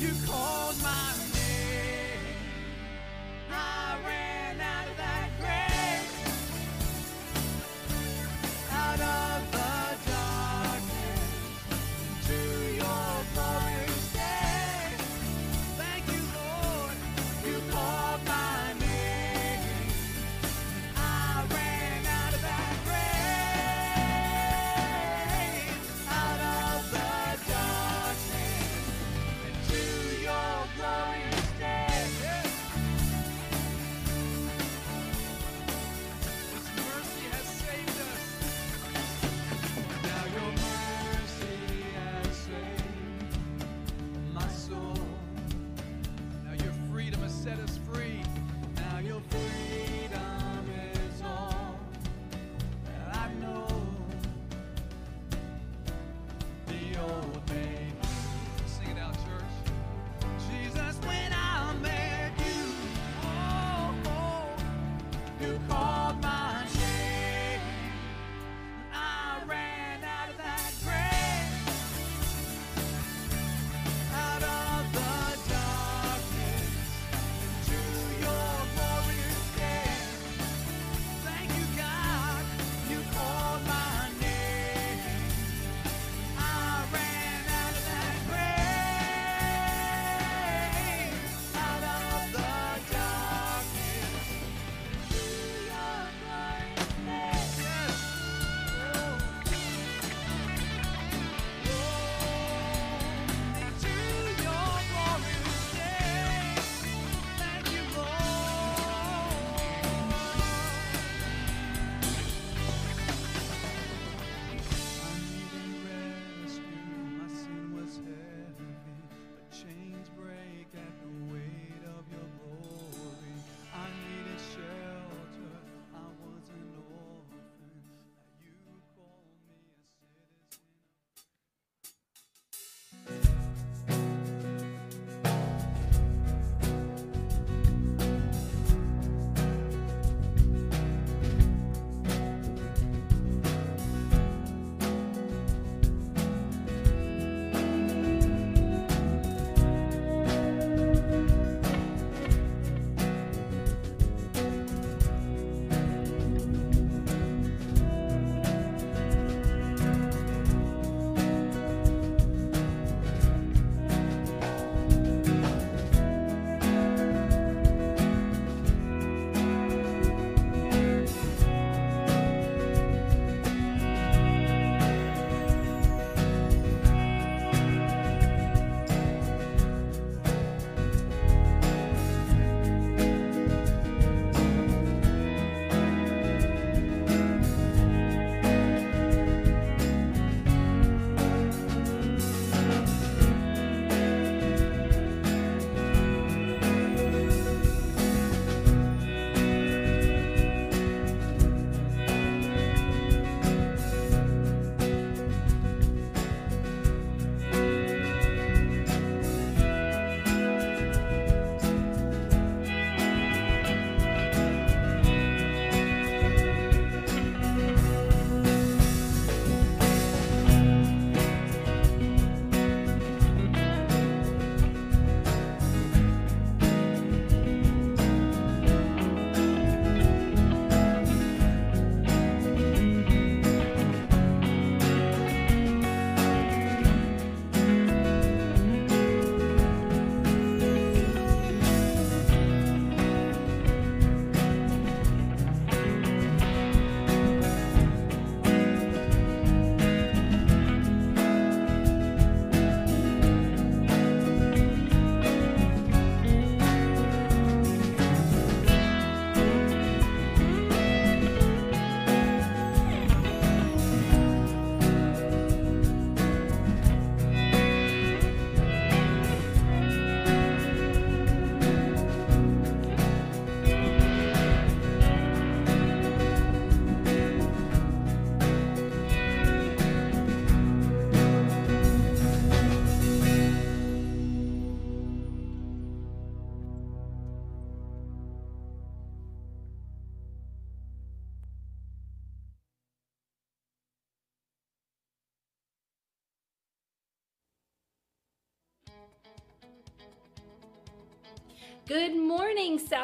You called my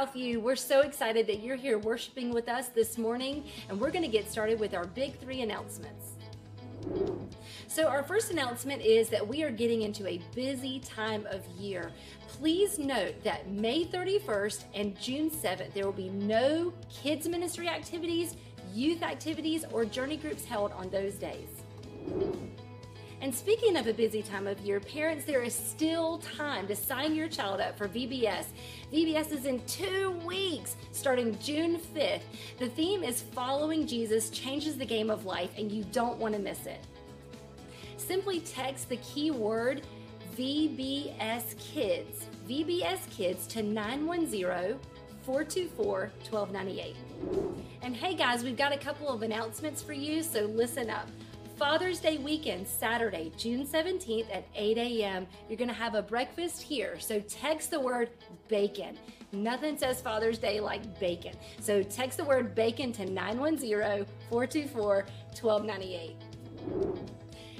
Southview. We're so excited that you're here worshiping with us this morning, and we're going to get started with our big three announcements. So, our first announcement is that we are getting into a busy time of year. Please note that May 31st and June 7th, there will be no kids' ministry activities, youth activities, or journey groups held on those days. And speaking of a busy time of year, parents, there is still time to sign your child up for VBS. VBS is in two weeks, starting June 5th. The theme is Following Jesus Changes the Game of Life, and you don't want to miss it. Simply text the keyword VBS Kids, VBS Kids to 910 424 1298. And hey guys, we've got a couple of announcements for you, so listen up. Father's Day weekend, Saturday, June 17th at 8 a.m. You're going to have a breakfast here. So text the word bacon. Nothing says Father's Day like bacon. So text the word bacon to 910 424 1298.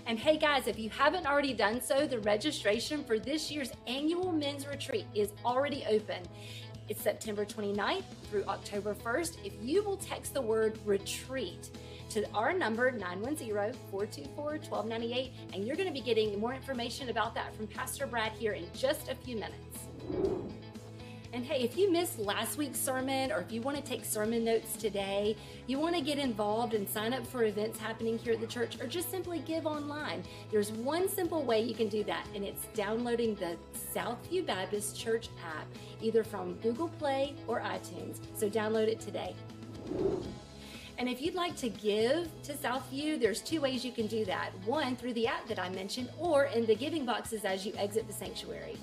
And hey guys, if you haven't already done so, the registration for this year's annual men's retreat is already open. It's September 29th through October 1st. If you will text the word retreat, to our number 910-424-1298 and you're going to be getting more information about that from Pastor Brad here in just a few minutes. And hey, if you missed last week's sermon or if you want to take sermon notes today, you want to get involved and sign up for events happening here at the church or just simply give online, there's one simple way you can do that, and it's downloading the Southview Baptist Church app, either from Google Play or iTunes. So download it today. And if you'd like to give to Southview, there's two ways you can do that. One, through the app that I mentioned, or in the giving boxes as you exit the sanctuary.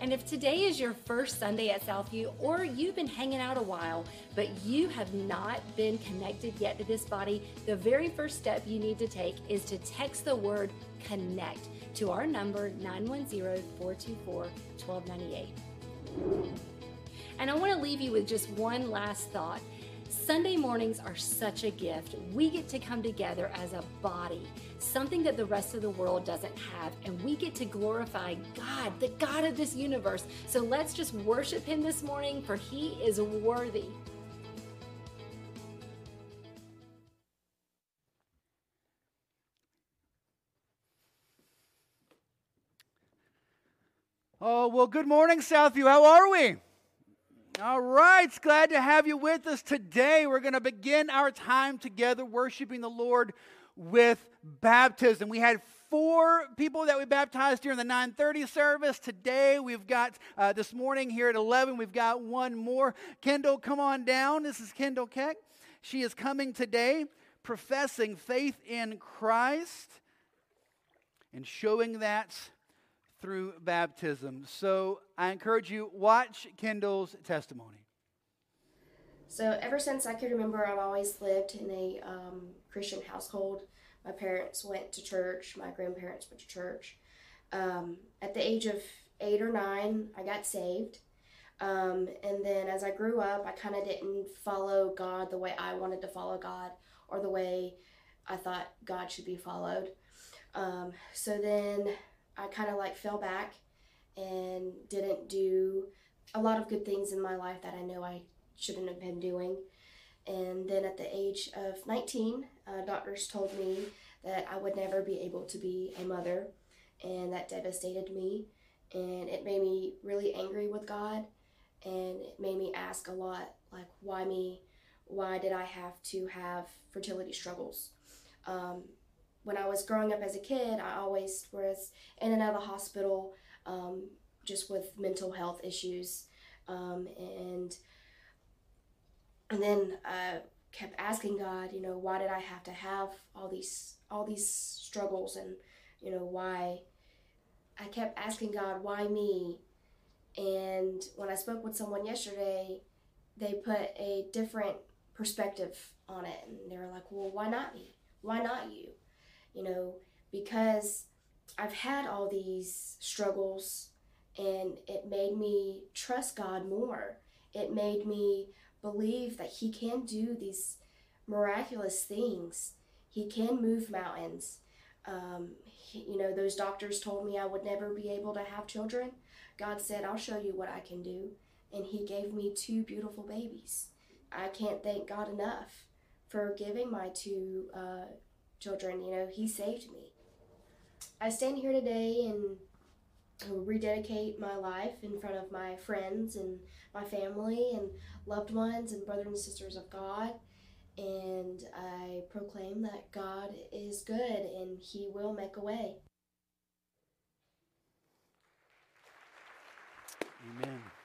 And if today is your first Sunday at Southview, or you've been hanging out a while, but you have not been connected yet to this body, the very first step you need to take is to text the word connect to our number 910 424 1298. And I want to leave you with just one last thought. Sunday mornings are such a gift. We get to come together as a body, something that the rest of the world doesn't have, and we get to glorify God, the God of this universe. So let's just worship Him this morning, for He is worthy. Oh, well, good morning, Southview. How are we? All right, it's glad to have you with us today. We're going to begin our time together worshiping the Lord with baptism. We had four people that we baptized during the 9:30 service. Today we've got uh, this morning here at 11. We've got one more. Kendall, come on down. This is Kendall Keck. She is coming today, professing faith in Christ and showing that through baptism. So I encourage you, watch Kendall's testimony. So ever since I could remember, I've always lived in a um, Christian household. My parents went to church. My grandparents went to church. Um, at the age of eight or nine, I got saved. Um, and then as I grew up, I kind of didn't follow God the way I wanted to follow God or the way I thought God should be followed. Um, so then I kind of like fell back and didn't do a lot of good things in my life that I know I shouldn't have been doing. And then at the age of 19, uh, doctors told me that I would never be able to be a mother, and that devastated me. And it made me really angry with God, and it made me ask a lot like, why me? Why did I have to have fertility struggles? Um, when I was growing up as a kid, I always was in and out of the hospital um, just with mental health issues. Um, and and then I kept asking God, you know, why did I have to have all these all these struggles and you know why I kept asking God, why me? And when I spoke with someone yesterday, they put a different perspective on it and they were like, "Well, why not me? Why not you?" You know, because I've had all these struggles and it made me trust God more. It made me believe that He can do these miraculous things. He can move mountains. Um, he, you know, those doctors told me I would never be able to have children. God said, I'll show you what I can do. And He gave me two beautiful babies. I can't thank God enough for giving my two uh, children. You know, He saved me. I stand here today and rededicate my life in front of my friends and my family and loved ones and brothers and sisters of God. And I proclaim that God is good and He will make a way. Amen.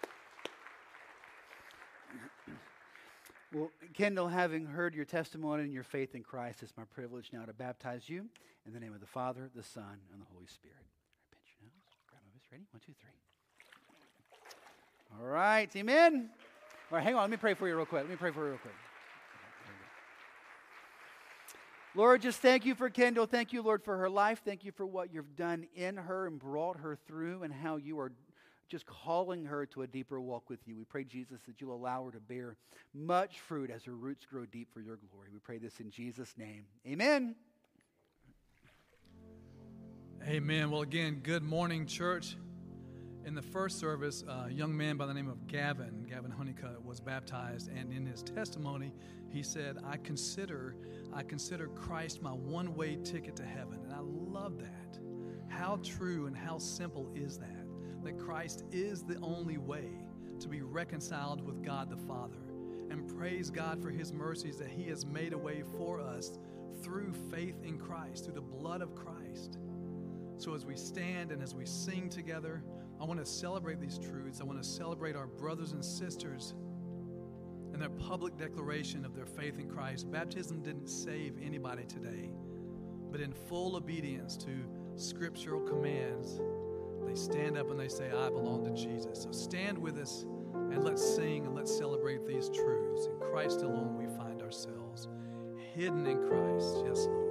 Well, Kendall, having heard your testimony and your faith in Christ, it's my privilege now to baptize you in the name of the Father, the Son, and the Holy Spirit. Pinch your nose. Grab my. Ready? One, two, three. All right. Amen. All right, hang on. Let me pray for you real quick. Let me pray for you real quick. Lord, just thank you for Kendall. Thank you, Lord, for her life. Thank you for what you've done in her and brought her through and how you are just calling her to a deeper walk with you. We pray, Jesus, that you'll allow her to bear much fruit as her roots grow deep for your glory. We pray this in Jesus' name. Amen. Amen. Well, again, good morning, church. In the first service, a young man by the name of Gavin, Gavin Honeycutt, was baptized, and in his testimony, he said, "I consider, I consider Christ my one-way ticket to heaven," and I love that. How true and how simple is that? That Christ is the only way to be reconciled with God the Father, and praise God for His mercies that He has made a way for us through faith in Christ, through the blood of Christ. So, as we stand and as we sing together, I want to celebrate these truths. I want to celebrate our brothers and sisters and their public declaration of their faith in Christ. Baptism didn't save anybody today, but in full obedience to scriptural commands, stand up and they say, I belong to Jesus. So, stand with us and let's sing and let's celebrate these truths. In Christ alone, we find ourselves hidden in Christ. Yes, Lord.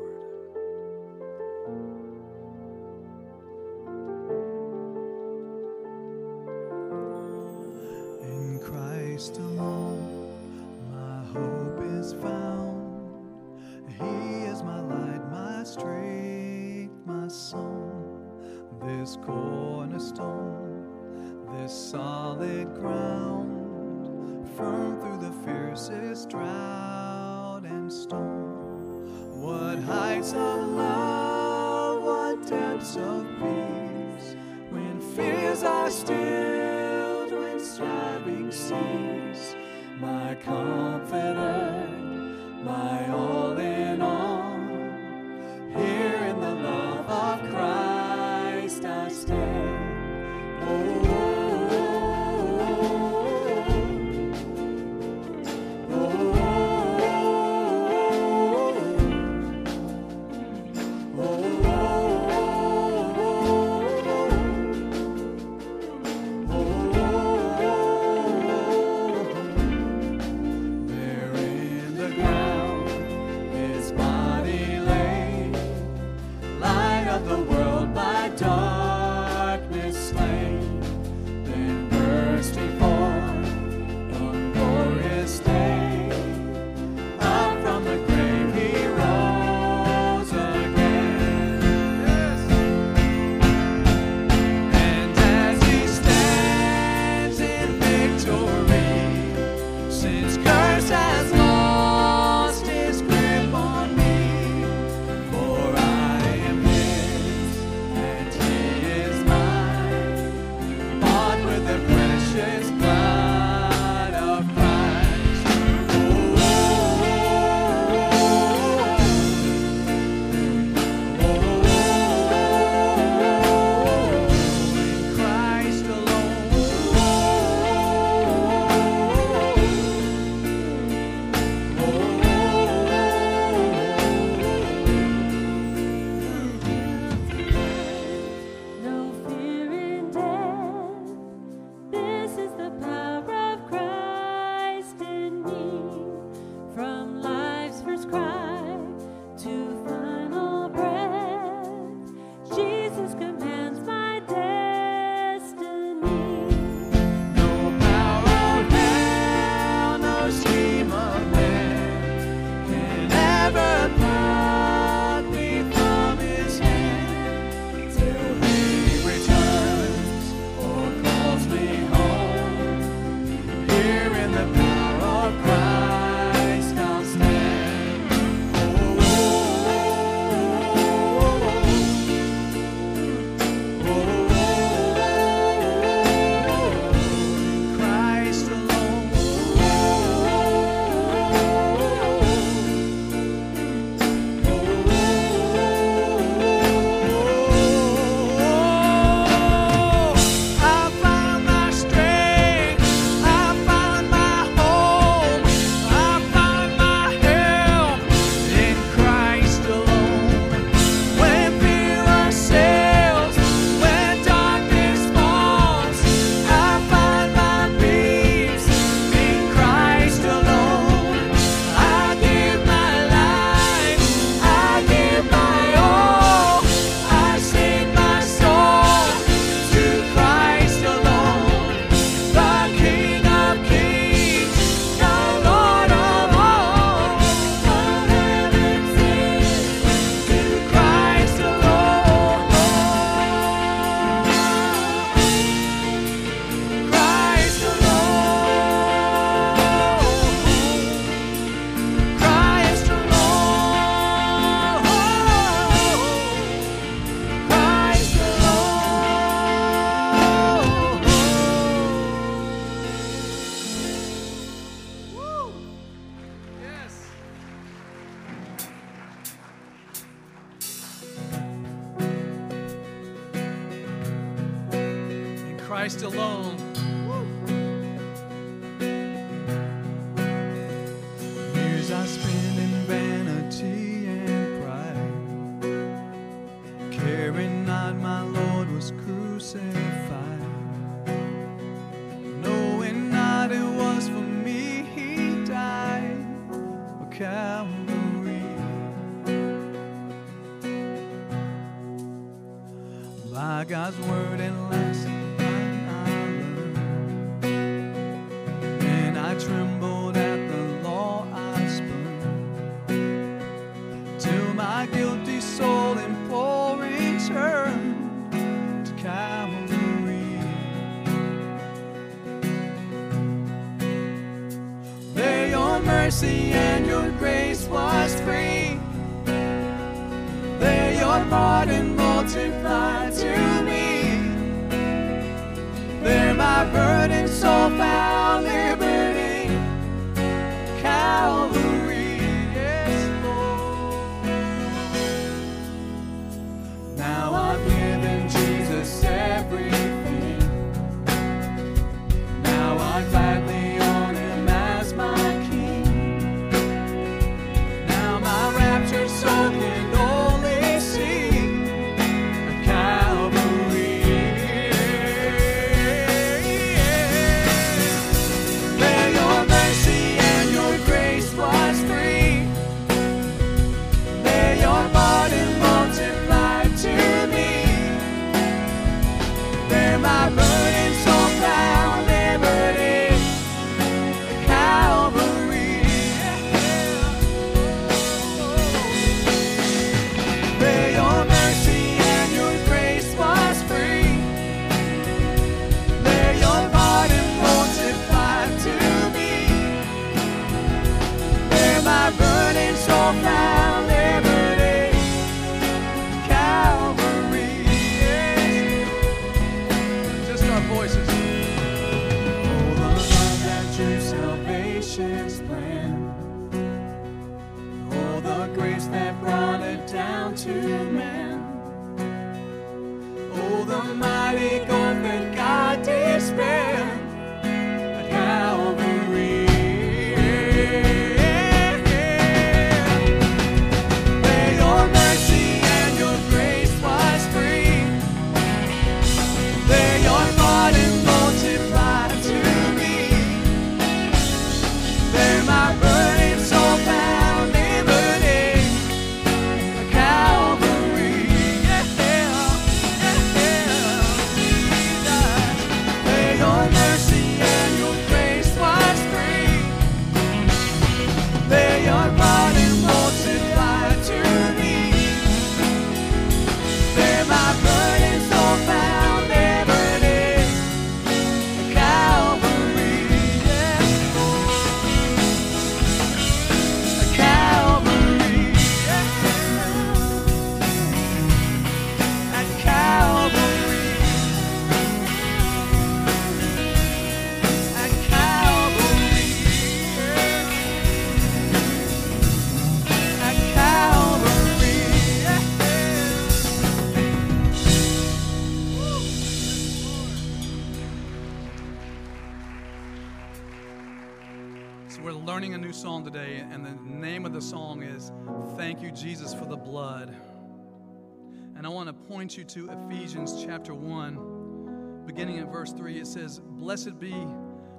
Point you to Ephesians chapter 1, beginning at verse 3. It says, Blessed be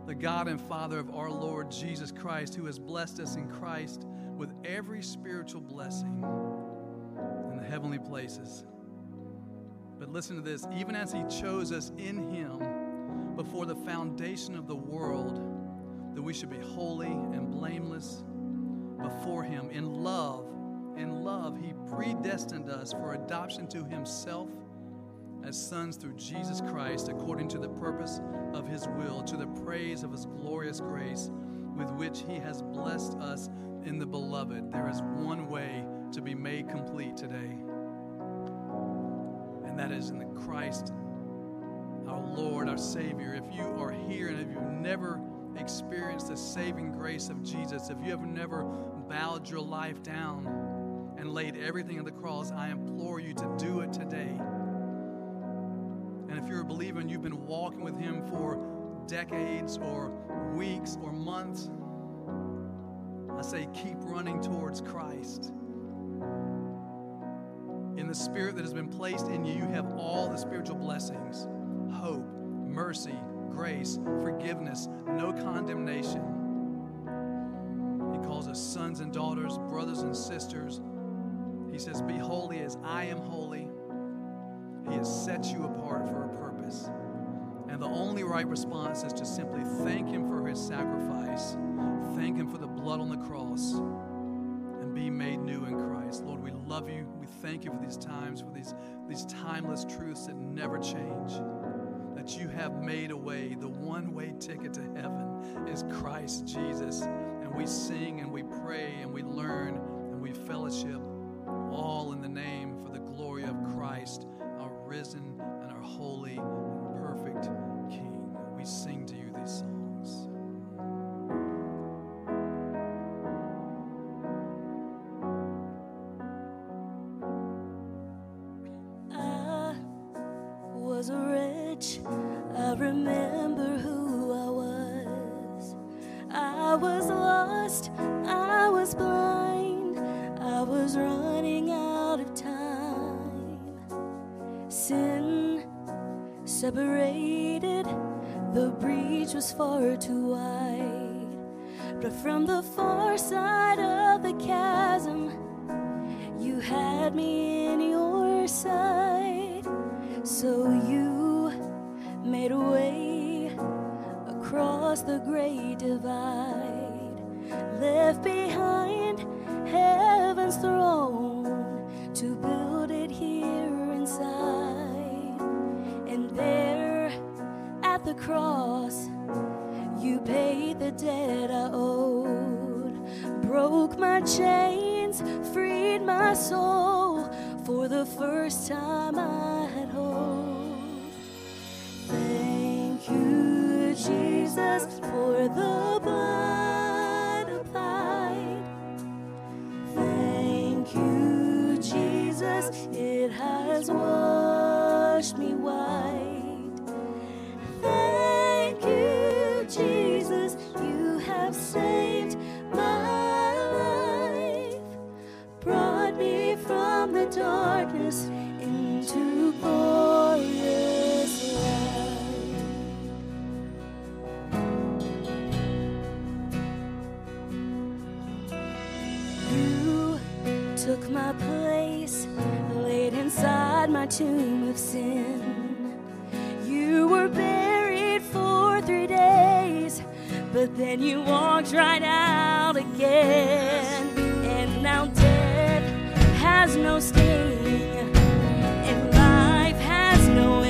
the God and Father of our Lord Jesus Christ, who has blessed us in Christ with every spiritual blessing in the heavenly places. But listen to this even as He chose us in Him before the foundation of the world, that we should be holy and blameless before Him in love. In love, He predestined us for adoption to Himself as sons through Jesus Christ, according to the purpose of His will, to the praise of His glorious grace, with which He has blessed us in the beloved. There is one way to be made complete today, and that is in the Christ, our Lord, our Savior. If you are here and if you've never experienced the saving grace of Jesus, if you have never bowed your life down and laid everything on the cross, I implore you to do it today. And And if you're a believer and you've been walking with Him for decades or weeks or months, I say keep running towards Christ. In the spirit that has been placed in you, you have all the spiritual blessings hope, mercy, grace, forgiveness, no condemnation. He calls us sons and daughters, brothers and sisters. He says, Be holy as I am holy. He has set you apart for a purpose. And the only right response is to simply thank Him for His sacrifice, thank Him for the blood on the cross, and be made new in Christ. Lord, we love you. We thank you for these times, for these, these timeless truths that never change. That you have made a way. The one way ticket to heaven is Christ Jesus. And we sing and we pray and we learn and we fellowship, all in the name for the glory of Christ, our risen and our holy and perfect King. We sing to you these songs. Across the great divide, left behind heaven's throne to build it here inside. And there at the cross, you paid the debt I owed, broke my chains, freed my soul. For the first time I had hope. Jesus, for the blood applied. Thank you, Jesus, it has washed me white. Thank you, Jesus, you have saved my life, brought me from the darkness into glorious my tomb of sin. You were buried for three days, but then you walked right out again. And now death has no sting, and life has no end.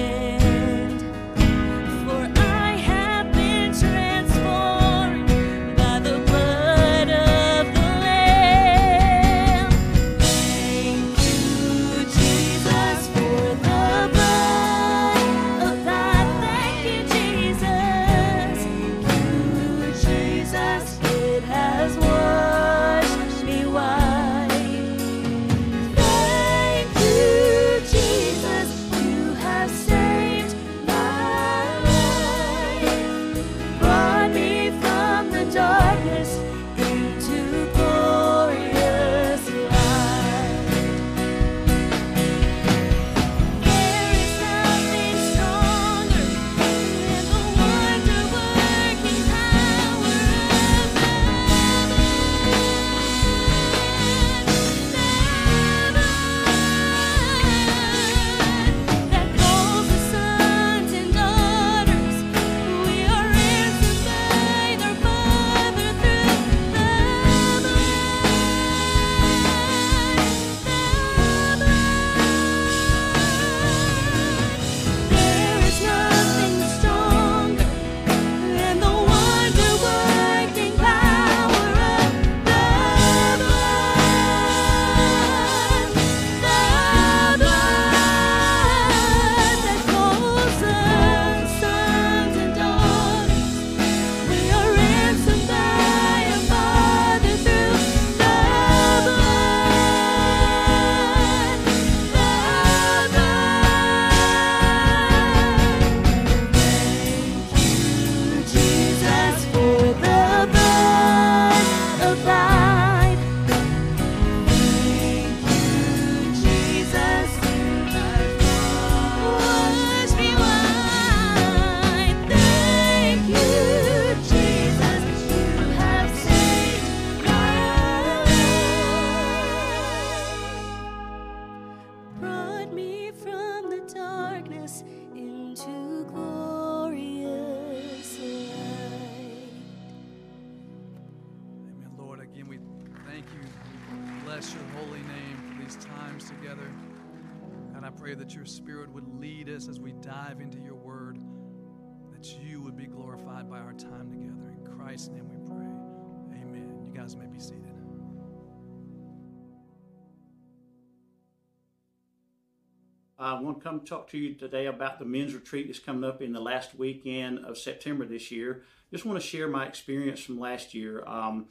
Want to come talk to you today about the men's retreat that's coming up in the last weekend of September this year. Just want to share my experience from last year. Um,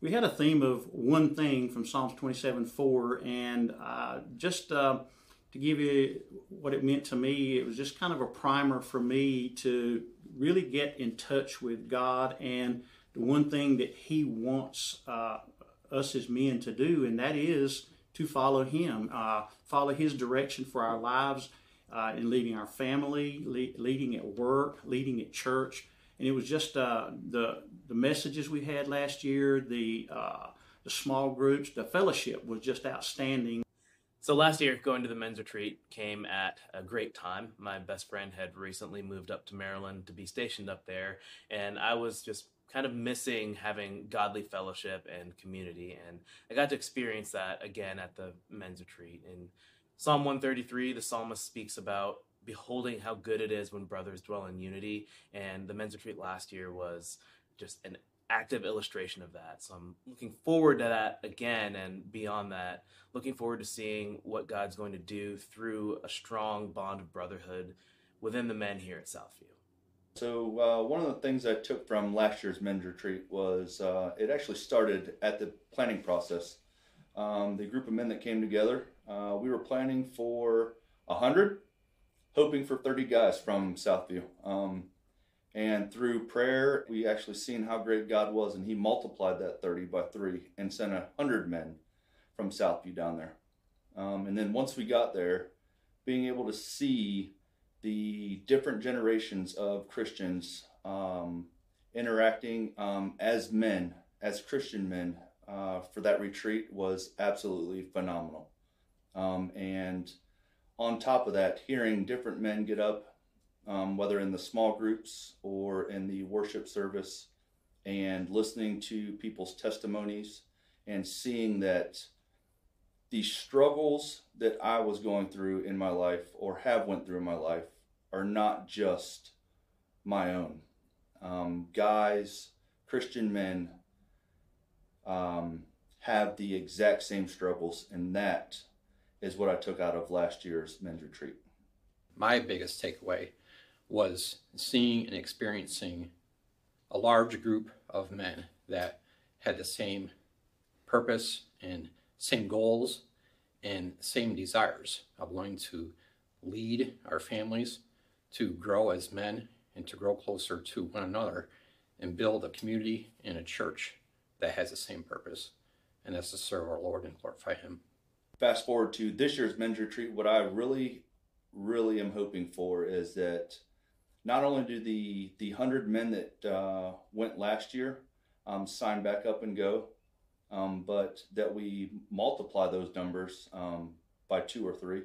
we had a theme of one thing from Psalms 27 4, and uh, just uh, to give you what it meant to me, it was just kind of a primer for me to really get in touch with God and the one thing that He wants uh, us as men to do, and that is to follow Him, uh, follow His direction for our lives uh, in leading our family, le- leading at work, leading at church. And it was just uh, the the messages we had last year, the uh, the small groups, the fellowship was just outstanding. So last year, going to the men's retreat came at a great time. My best friend had recently moved up to Maryland to be stationed up there, and I was just kind of missing having godly fellowship and community. And I got to experience that again at the men's retreat. In Psalm 133, the psalmist speaks about beholding how good it is when brothers dwell in unity. And the men's retreat last year was just an active illustration of that. So I'm looking forward to that again and beyond that, looking forward to seeing what God's going to do through a strong bond of brotherhood within the men here at Southview. So uh, one of the things I took from last year's men's retreat was uh, it actually started at the planning process. Um, the group of men that came together, uh, we were planning for hundred, hoping for thirty guys from Southview. Um, and through prayer, we actually seen how great God was, and He multiplied that thirty by three and sent hundred men from Southview down there. Um, and then once we got there, being able to see the different generations of Christians um, interacting um, as men, as Christian men, uh, for that retreat was absolutely phenomenal. Um, and on top of that, hearing different men get up, um, whether in the small groups or in the worship service, and listening to people's testimonies and seeing that the struggles that I was going through in my life or have went through in my life are not just my own. Um, guys, Christian men, um, have the exact same struggles, and that is what I took out of last year's men's retreat. My biggest takeaway was seeing and experiencing a large group of men that had the same purpose and same goals and same desires of wanting to lead our families to grow as men and to grow closer to one another and build a community and a church that has the same purpose and that's to serve our Lord and glorify Him. Fast forward to this year's men's retreat, what I really, really am hoping for is that not only do the the hundred men that uh, went last year um, sign back up and go, um, but that we multiply those numbers um, by two or three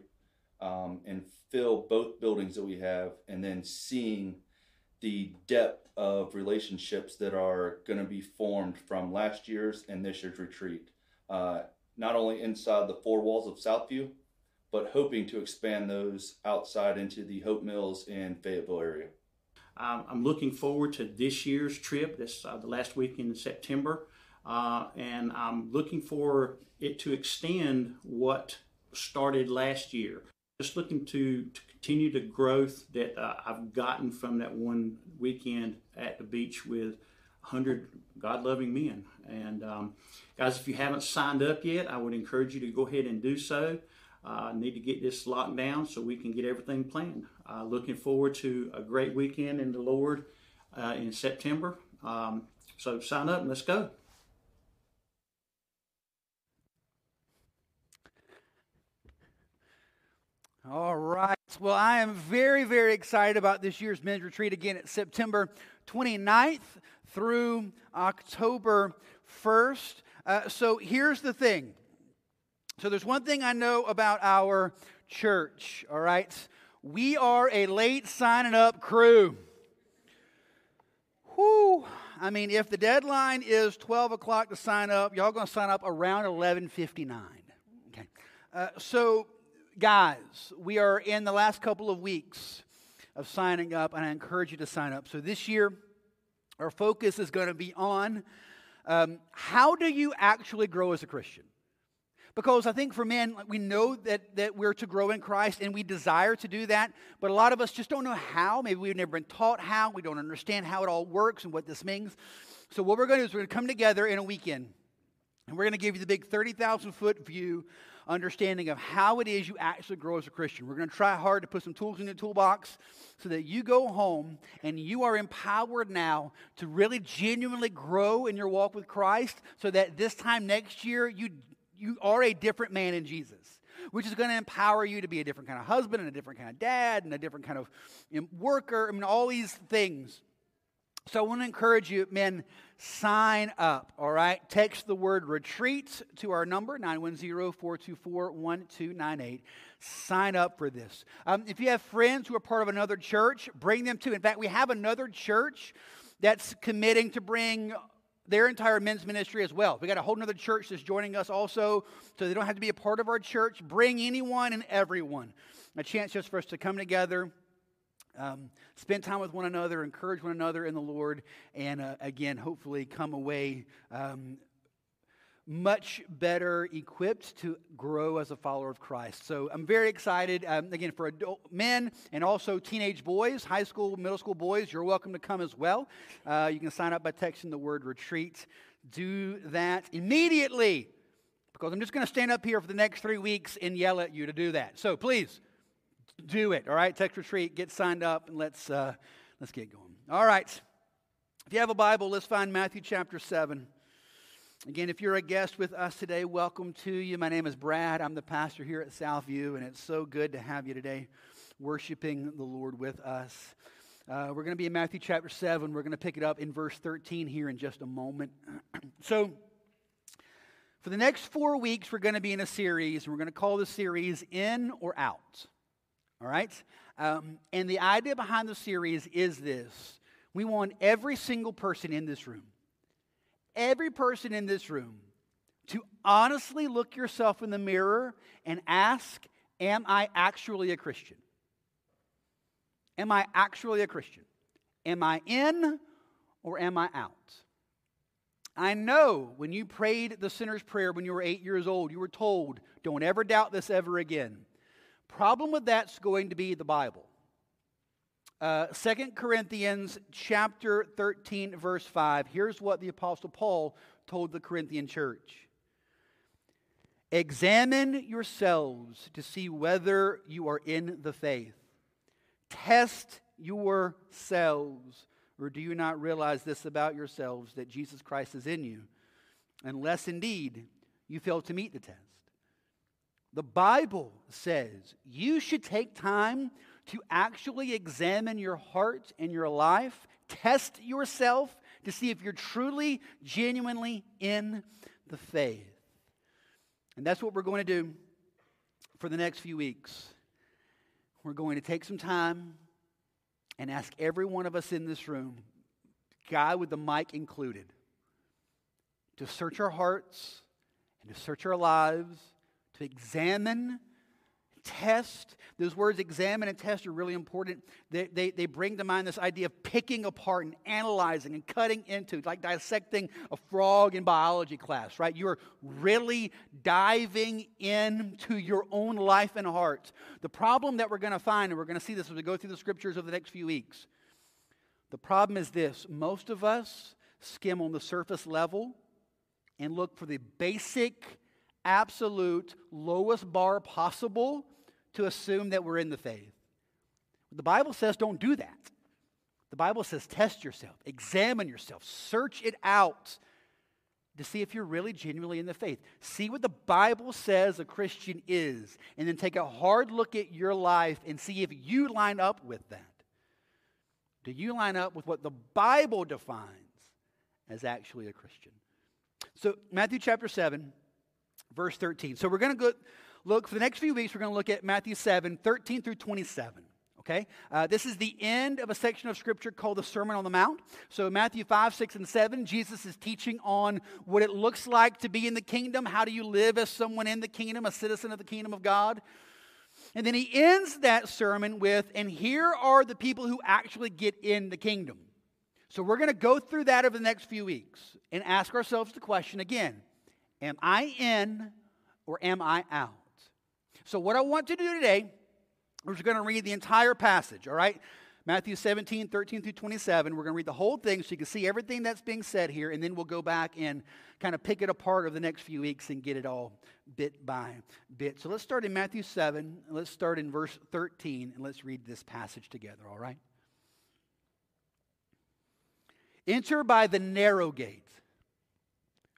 um, and fill both buildings that we have, and then seeing the depth of relationships that are going to be formed from last year's and this year's retreat, uh, not only inside the four walls of Southview, but hoping to expand those outside into the Hope Mills and Fayetteville area. Um, I'm looking forward to this year's trip. This uh, the last weekend in September, uh, and I'm looking for it to extend what started last year. Just looking to, to continue the growth that uh, I've gotten from that one weekend at the beach with 100 God loving men. And um, guys, if you haven't signed up yet, I would encourage you to go ahead and do so. Uh, need to get this locked down so we can get everything planned. Uh, looking forward to a great weekend in the Lord uh, in September. Um, so sign up and let's go. All right. Well, I am very, very excited about this year's men's retreat. Again, it's September 29th through October 1st. Uh, so here's the thing. So there's one thing I know about our church, all right? We are a late signing up crew. Whew. I mean, if the deadline is 12 o'clock to sign up, y'all going to sign up around 11:59. Okay. Uh, so, guys, we are in the last couple of weeks of signing up, and I encourage you to sign up. So, this year, our focus is going to be on um, how do you actually grow as a Christian? Because I think for men, we know that, that we're to grow in Christ and we desire to do that, but a lot of us just don't know how. Maybe we've never been taught how. We don't understand how it all works and what this means. So, what we're going to do is we're going to come together in a weekend and we're going to give you the big 30,000 foot view understanding of how it is you actually grow as a Christian. We're going to try hard to put some tools in your toolbox so that you go home and you are empowered now to really genuinely grow in your walk with Christ so that this time next year you, you are a different man in Jesus. Which is going to empower you to be a different kind of husband and a different kind of dad and a different kind of worker. I mean, all these things. So I want to encourage you, men, sign up, all right? Text the word retreat to our number, 910-424-1298. Sign up for this. Um, if you have friends who are part of another church, bring them too. In fact, we have another church that's committing to bring their entire men's ministry as well. We got a whole other church that's joining us also, so they don't have to be a part of our church. Bring anyone and everyone. A chance just for us to come together um, spend time with one another, encourage one another in the Lord, and uh, again, hopefully come away um, much better equipped to grow as a follower of Christ. So I'm very excited, um, again, for adult men and also teenage boys, high school, middle school boys. You're welcome to come as well. Uh, you can sign up by texting the word retreat. Do that immediately because I'm just going to stand up here for the next three weeks and yell at you to do that. So please do it. All right, text retreat, get signed up, and let's uh, let's get going. All right. If you have a Bible, let's find Matthew chapter seven. Again, if you're a guest with us today, welcome to you. My name is Brad. I'm the pastor here at Southview, and it's so good to have you today worshiping the Lord with us. Uh, we're going to be in Matthew chapter 7. We're going to pick it up in verse 13 here in just a moment. so, for the next four weeks, we're going to be in a series, we're going to call the series In or Out. All right? Um, and the idea behind the series is this we want every single person in this room, every person in this room, to honestly look yourself in the mirror and ask, Am I actually a Christian? Am I actually a Christian? Am I in or am I out? I know when you prayed the sinner's prayer when you were eight years old, you were told, Don't ever doubt this ever again. Problem with that's going to be the Bible. Uh, 2 Corinthians chapter 13, verse 5. Here's what the Apostle Paul told the Corinthian church Examine yourselves to see whether you are in the faith. Test yourselves. Or do you not realize this about yourselves that Jesus Christ is in you? Unless indeed you fail to meet the test. The Bible says you should take time to actually examine your heart and your life, test yourself to see if you're truly, genuinely in the faith. And that's what we're going to do for the next few weeks. We're going to take some time and ask every one of us in this room, guy with the mic included, to search our hearts and to search our lives to examine, test. Those words examine and test are really important. They, they, they bring to mind this idea of picking apart and analyzing and cutting into, like dissecting a frog in biology class, right? You're really diving into your own life and heart. The problem that we're going to find, and we're going to see this as we go through the scriptures over the next few weeks, the problem is this most of us skim on the surface level and look for the basic absolute lowest bar possible to assume that we're in the faith. The Bible says don't do that. The Bible says test yourself, examine yourself, search it out to see if you're really genuinely in the faith. See what the Bible says a Christian is, and then take a hard look at your life and see if you line up with that. Do you line up with what the Bible defines as actually a Christian? So, Matthew chapter 7 verse 13. So we're going to go look for the next few weeks, we're going to look at Matthew 7, 13 through 27. Okay? Uh, this is the end of a section of Scripture called the Sermon on the Mount. So, Matthew 5, 6, and 7, Jesus is teaching on what it looks like to be in the kingdom. How do you live as someone in the kingdom, a citizen of the kingdom of God? And then he ends that sermon with, and here are the people who actually get in the kingdom. So, we're going to go through that over the next few weeks and ask ourselves the question again Am I in or am I out? So, what I want to do today we're going to read the entire passage, all right? Matthew 17, 13 through 27. We're going to read the whole thing so you can see everything that's being said here, and then we'll go back and kind of pick it apart over the next few weeks and get it all bit by bit. So let's start in Matthew 7. Let's start in verse 13, and let's read this passage together, all right? Enter by the narrow gate,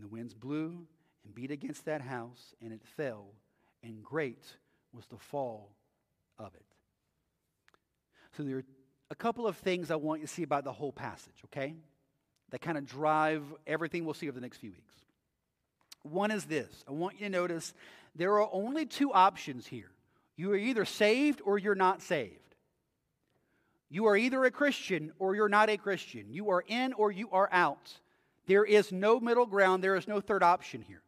and the winds blew and beat against that house, and it fell, and great was the fall of it. So there are a couple of things I want you to see about the whole passage, okay? That kind of drive everything we'll see over the next few weeks. One is this I want you to notice there are only two options here. You are either saved or you're not saved. You are either a Christian or you're not a Christian. You are in or you are out. There is no middle ground, there is no third option here.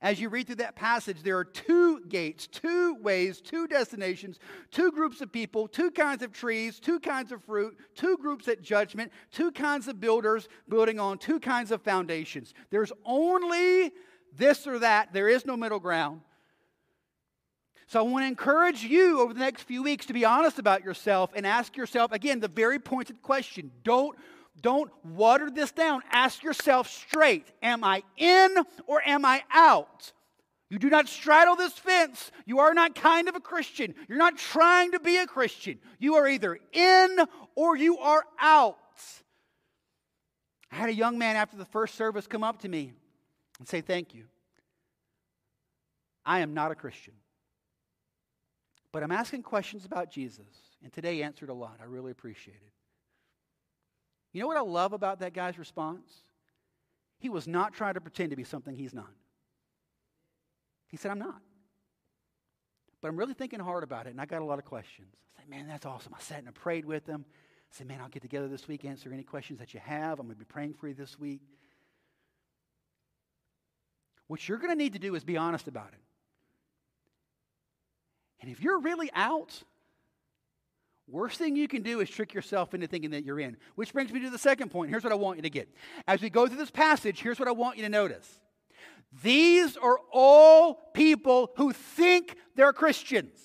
As you read through that passage, there are two gates, two ways, two destinations, two groups of people, two kinds of trees, two kinds of fruit, two groups at judgment, two kinds of builders building on two kinds of foundations. There's only this or that, there is no middle ground. So I want to encourage you over the next few weeks to be honest about yourself and ask yourself, again, the very pointed question. Don't don't water this down. Ask yourself straight Am I in or am I out? You do not straddle this fence. You are not kind of a Christian. You're not trying to be a Christian. You are either in or you are out. I had a young man after the first service come up to me and say, Thank you. I am not a Christian. But I'm asking questions about Jesus, and today answered a lot. I really appreciate it. You know what I love about that guy's response? He was not trying to pretend to be something he's not. He said, I'm not. But I'm really thinking hard about it, and I got a lot of questions. I said, man, that's awesome. I sat and I prayed with him. I said, man, I'll get together this week, answer any questions that you have. I'm going to be praying for you this week. What you're going to need to do is be honest about it. And if you're really out, Worst thing you can do is trick yourself into thinking that you're in. Which brings me to the second point. Here's what I want you to get. As we go through this passage, here's what I want you to notice. These are all people who think they're Christians.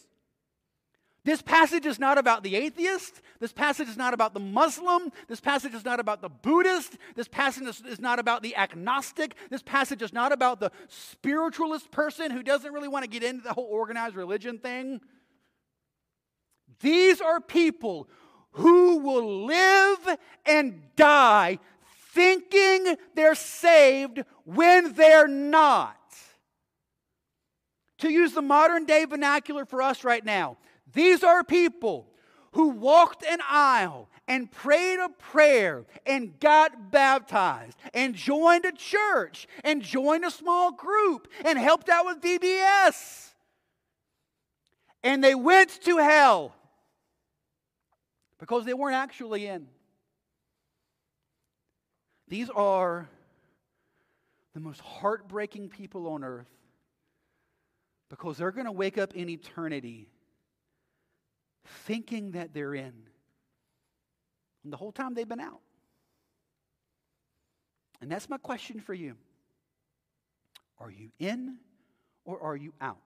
This passage is not about the atheist. This passage is not about the Muslim. This passage is not about the Buddhist. This passage is, not about the agnostic. This passage is not about the spiritualist person who doesn't really want to get into the whole organized religion thing. These are people who will live and die thinking they're saved when they're not. To use the modern day vernacular for us right now, these are people who walked an aisle and prayed a prayer and got baptized and joined a church and joined a small group and helped out with VBS. And they went to hell because they weren't actually in. These are the most heartbreaking people on earth because they're going to wake up in eternity thinking that they're in. And the whole time they've been out. And that's my question for you. Are you in or are you out?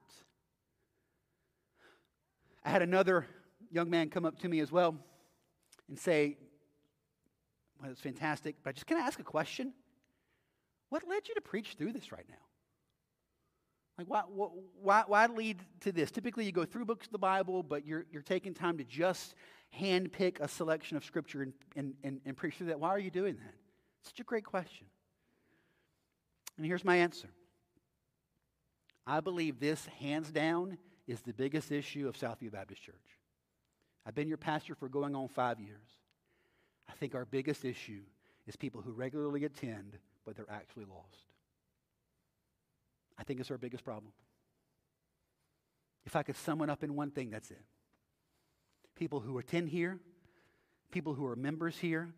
I had another young man come up to me as well and say, Well, it's fantastic, but just can I ask a question? What led you to preach through this right now? Like, why, why, why lead to this? Typically, you go through books of the Bible, but you're, you're taking time to just handpick a selection of Scripture and, and, and, and preach through that. Why are you doing that? Such a great question. And here's my answer I believe this, hands down, is the biggest issue of Southview Baptist Church. I've been your pastor for going on five years. I think our biggest issue is people who regularly attend, but they're actually lost. I think it's our biggest problem. If I could sum it up in one thing, that's it. People who attend here, people who are members here,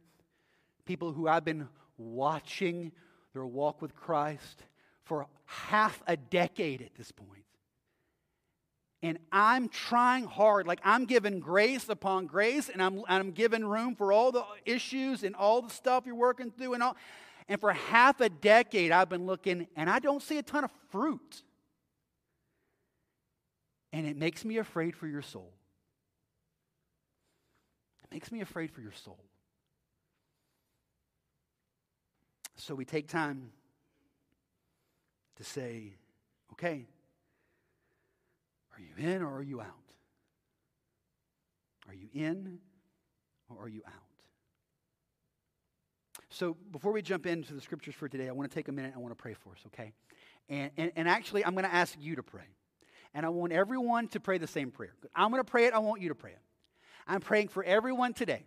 people who I've been watching their walk with Christ for half a decade at this point. And I'm trying hard, like I'm giving grace upon grace, and I'm, I'm giving room for all the issues and all the stuff you're working through and all. And for half a decade, I've been looking and I don't see a ton of fruit. And it makes me afraid for your soul. It makes me afraid for your soul. So we take time to say, okay, are you in or are you out? Are you in or are you out? So before we jump into the scriptures for today, I want to take a minute. I want to pray for us, okay? And, and, and actually, I'm going to ask you to pray. And I want everyone to pray the same prayer. I'm going to pray it. I want you to pray it. I'm praying for everyone today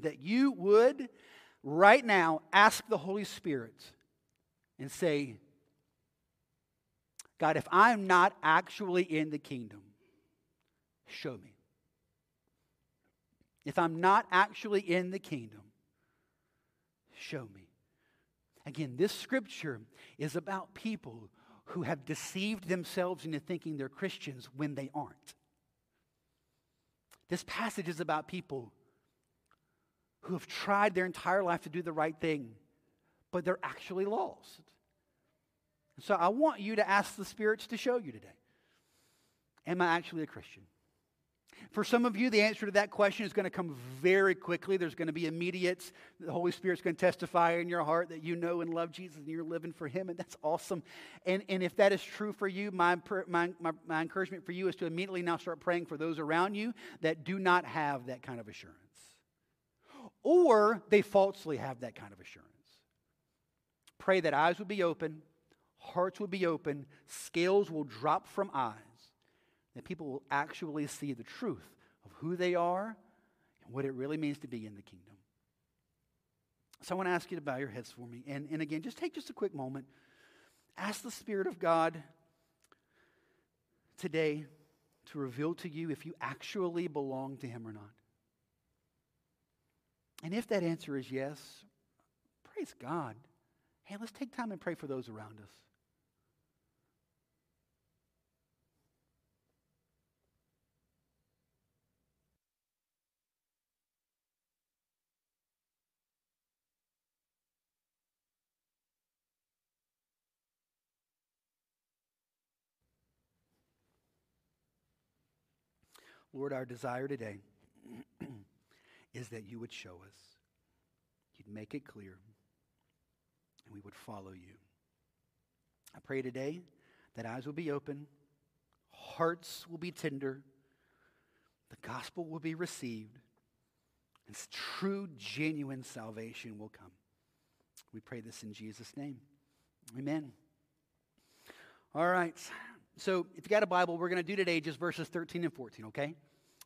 that you would right now ask the Holy Spirit and say, God, if I'm not actually in the kingdom, show me. If I'm not actually in the kingdom, show me. Again, this scripture is about people who have deceived themselves into thinking they're Christians when they aren't. This passage is about people who have tried their entire life to do the right thing, but they're actually lost. So I want you to ask the spirits to show you today Am I actually a Christian? For some of you, the answer to that question is going to come very quickly. There's going to be immediate. The Holy Spirit's going to testify in your heart that you know and love Jesus and you're living for Him, and that's awesome. And, and if that is true for you, my, my, my, my encouragement for you is to immediately now start praying for those around you that do not have that kind of assurance. Or they falsely have that kind of assurance. Pray that eyes would be open, hearts would be open, scales will drop from eyes that people will actually see the truth of who they are and what it really means to be in the kingdom. So I want to ask you to bow your heads for me. And, and again, just take just a quick moment. Ask the Spirit of God today to reveal to you if you actually belong to Him or not. And if that answer is yes, praise God. Hey, let's take time and pray for those around us. Lord, our desire today is that you would show us, you'd make it clear, and we would follow you. I pray today that eyes will be open, hearts will be tender, the gospel will be received, and true, genuine salvation will come. We pray this in Jesus' name. Amen. All right. So if you got a Bible, we're going to do today just verses 13 and 14, okay?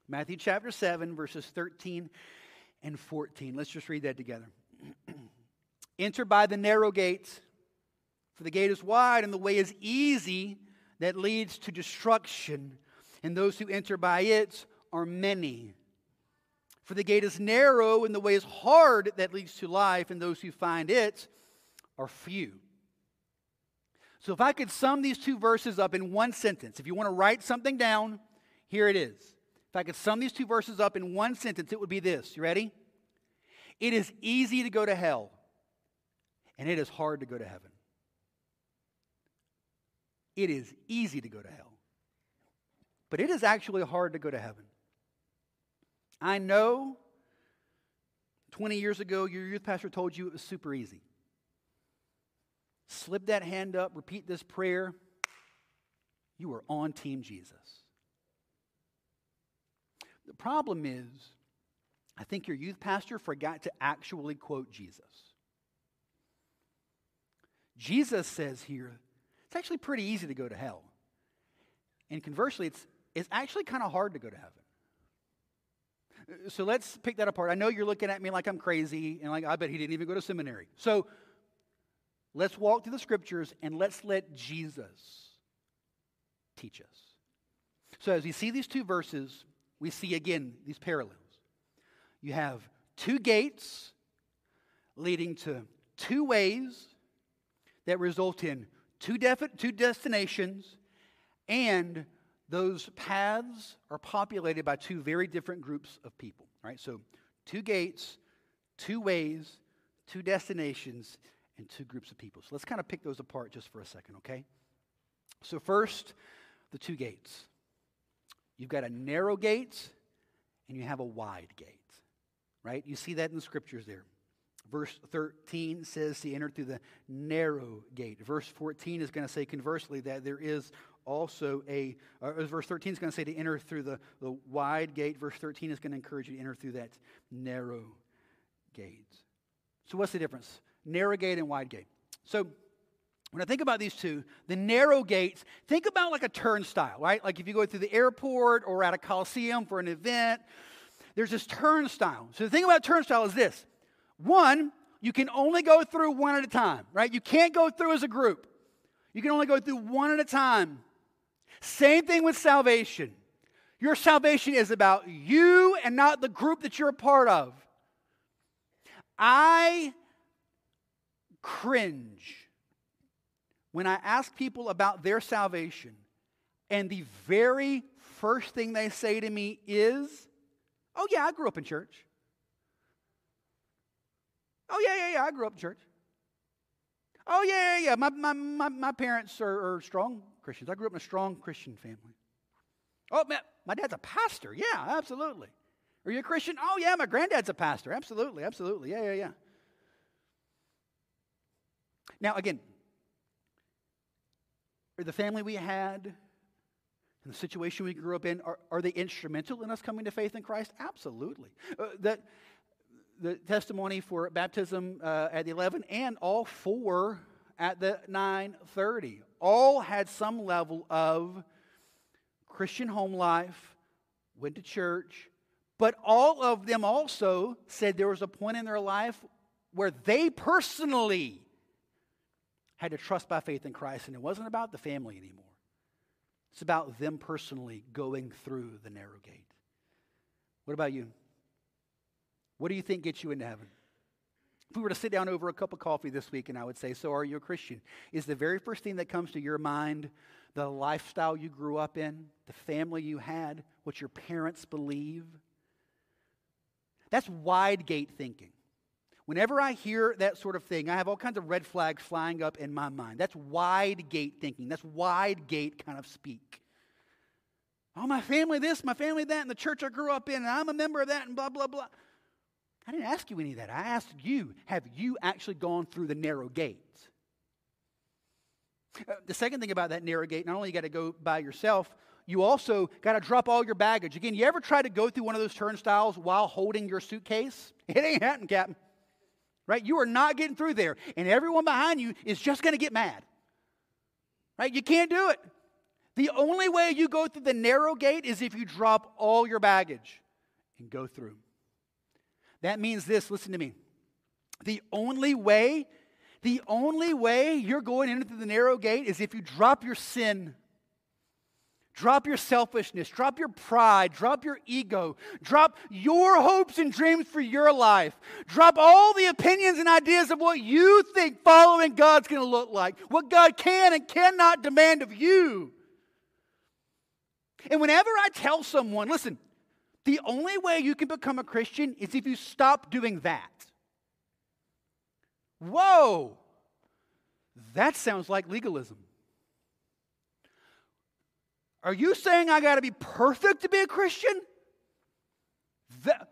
Matthew chapter 7, verses 13 and 14. Let's just read that together. Enter by the narrow gate, for the gate is wide and the way is easy that leads to destruction, and those who enter by it are many. For the gate is narrow and the way is hard that leads to life, and those who find it are few. So, if I could sum these two verses up in one sentence, if you want to write something down, here it is. If I could sum these two verses up in one sentence, it would be this. You ready? It is easy to go to hell, and it is hard to go to heaven. It is easy to go to hell, but it is actually hard to go to heaven. I know 20 years ago your youth pastor told you it was super easy. Slip that hand up, repeat this prayer. You are on Team Jesus. The problem is, I think your youth pastor forgot to actually quote Jesus. Jesus says here, it's actually pretty easy to go to hell. And conversely, it's, it's actually kind of hard to go to heaven. So let's pick that apart. I know you're looking at me like I'm crazy and like I bet he didn't even go to seminary. So let's walk through the scriptures and let's let Jesus teach us. So as we see these two verses, we see again these parallels. You have two gates leading to two ways that result in two, defi- two destinations, and those paths are populated by two very different groups of people. Right? So, two gates, two ways, two destinations, and two groups of people. So, let's kind of pick those apart just for a second, okay? So, first, the two gates. You've got a narrow gate and you have a wide gate, right? You see that in the scriptures there. Verse 13 says to enter through the narrow gate. Verse 14 is going to say conversely that there is also a, uh, verse 13 is going to say to enter through the, the wide gate. Verse 13 is going to encourage you to enter through that narrow gate. So, what's the difference? Narrow gate and wide gate. So, when I think about these two, the narrow gates, think about like a turnstile, right? Like if you go through the airport or at a coliseum for an event, there's this turnstile. So the thing about turnstile is this one, you can only go through one at a time, right? You can't go through as a group, you can only go through one at a time. Same thing with salvation. Your salvation is about you and not the group that you're a part of. I cringe when I ask people about their salvation, and the very first thing they say to me is, Oh, yeah, I grew up in church. Oh, yeah, yeah, yeah, I grew up in church. Oh, yeah, yeah, yeah. My, my, my, my parents are, are strong Christians. I grew up in a strong Christian family. Oh, man, my dad's a pastor. Yeah, absolutely. Are you a Christian? Oh, yeah, my granddad's a pastor. Absolutely, absolutely. Yeah, yeah, yeah. Now, again, the family we had and the situation we grew up in, are, are they instrumental in us coming to faith in Christ? Absolutely. Uh, that, the testimony for baptism uh, at the 11 and all four at the 930 all had some level of christian home life went to church but all of them also said there was a point in their life where they personally had to trust by faith in Christ, and it wasn't about the family anymore. It's about them personally going through the narrow gate. What about you? What do you think gets you into heaven? If we were to sit down over a cup of coffee this week and I would say, So are you a Christian? Is the very first thing that comes to your mind the lifestyle you grew up in, the family you had, what your parents believe? That's wide gate thinking. Whenever I hear that sort of thing, I have all kinds of red flags flying up in my mind. That's wide gate thinking. That's wide gate kind of speak. Oh, my family this, my family that, and the church I grew up in, and I'm a member of that, and blah, blah, blah. I didn't ask you any of that. I asked you, have you actually gone through the narrow gate? Uh, the second thing about that narrow gate, not only you got to go by yourself, you also got to drop all your baggage. Again, you ever try to go through one of those turnstiles while holding your suitcase? It ain't happening, Captain. Right? You are not getting through there, and everyone behind you is just going to get mad. Right? You can't do it. The only way you go through the narrow gate is if you drop all your baggage and go through. That means this, listen to me. The only way, the only way you're going into the narrow gate is if you drop your sin. Drop your selfishness, drop your pride, drop your ego, drop your hopes and dreams for your life. Drop all the opinions and ideas of what you think following God's going to look like, what God can and cannot demand of you. And whenever I tell someone, listen, the only way you can become a Christian is if you stop doing that. Whoa! That sounds like legalism. Are you saying I got to be perfect to be a Christian? That,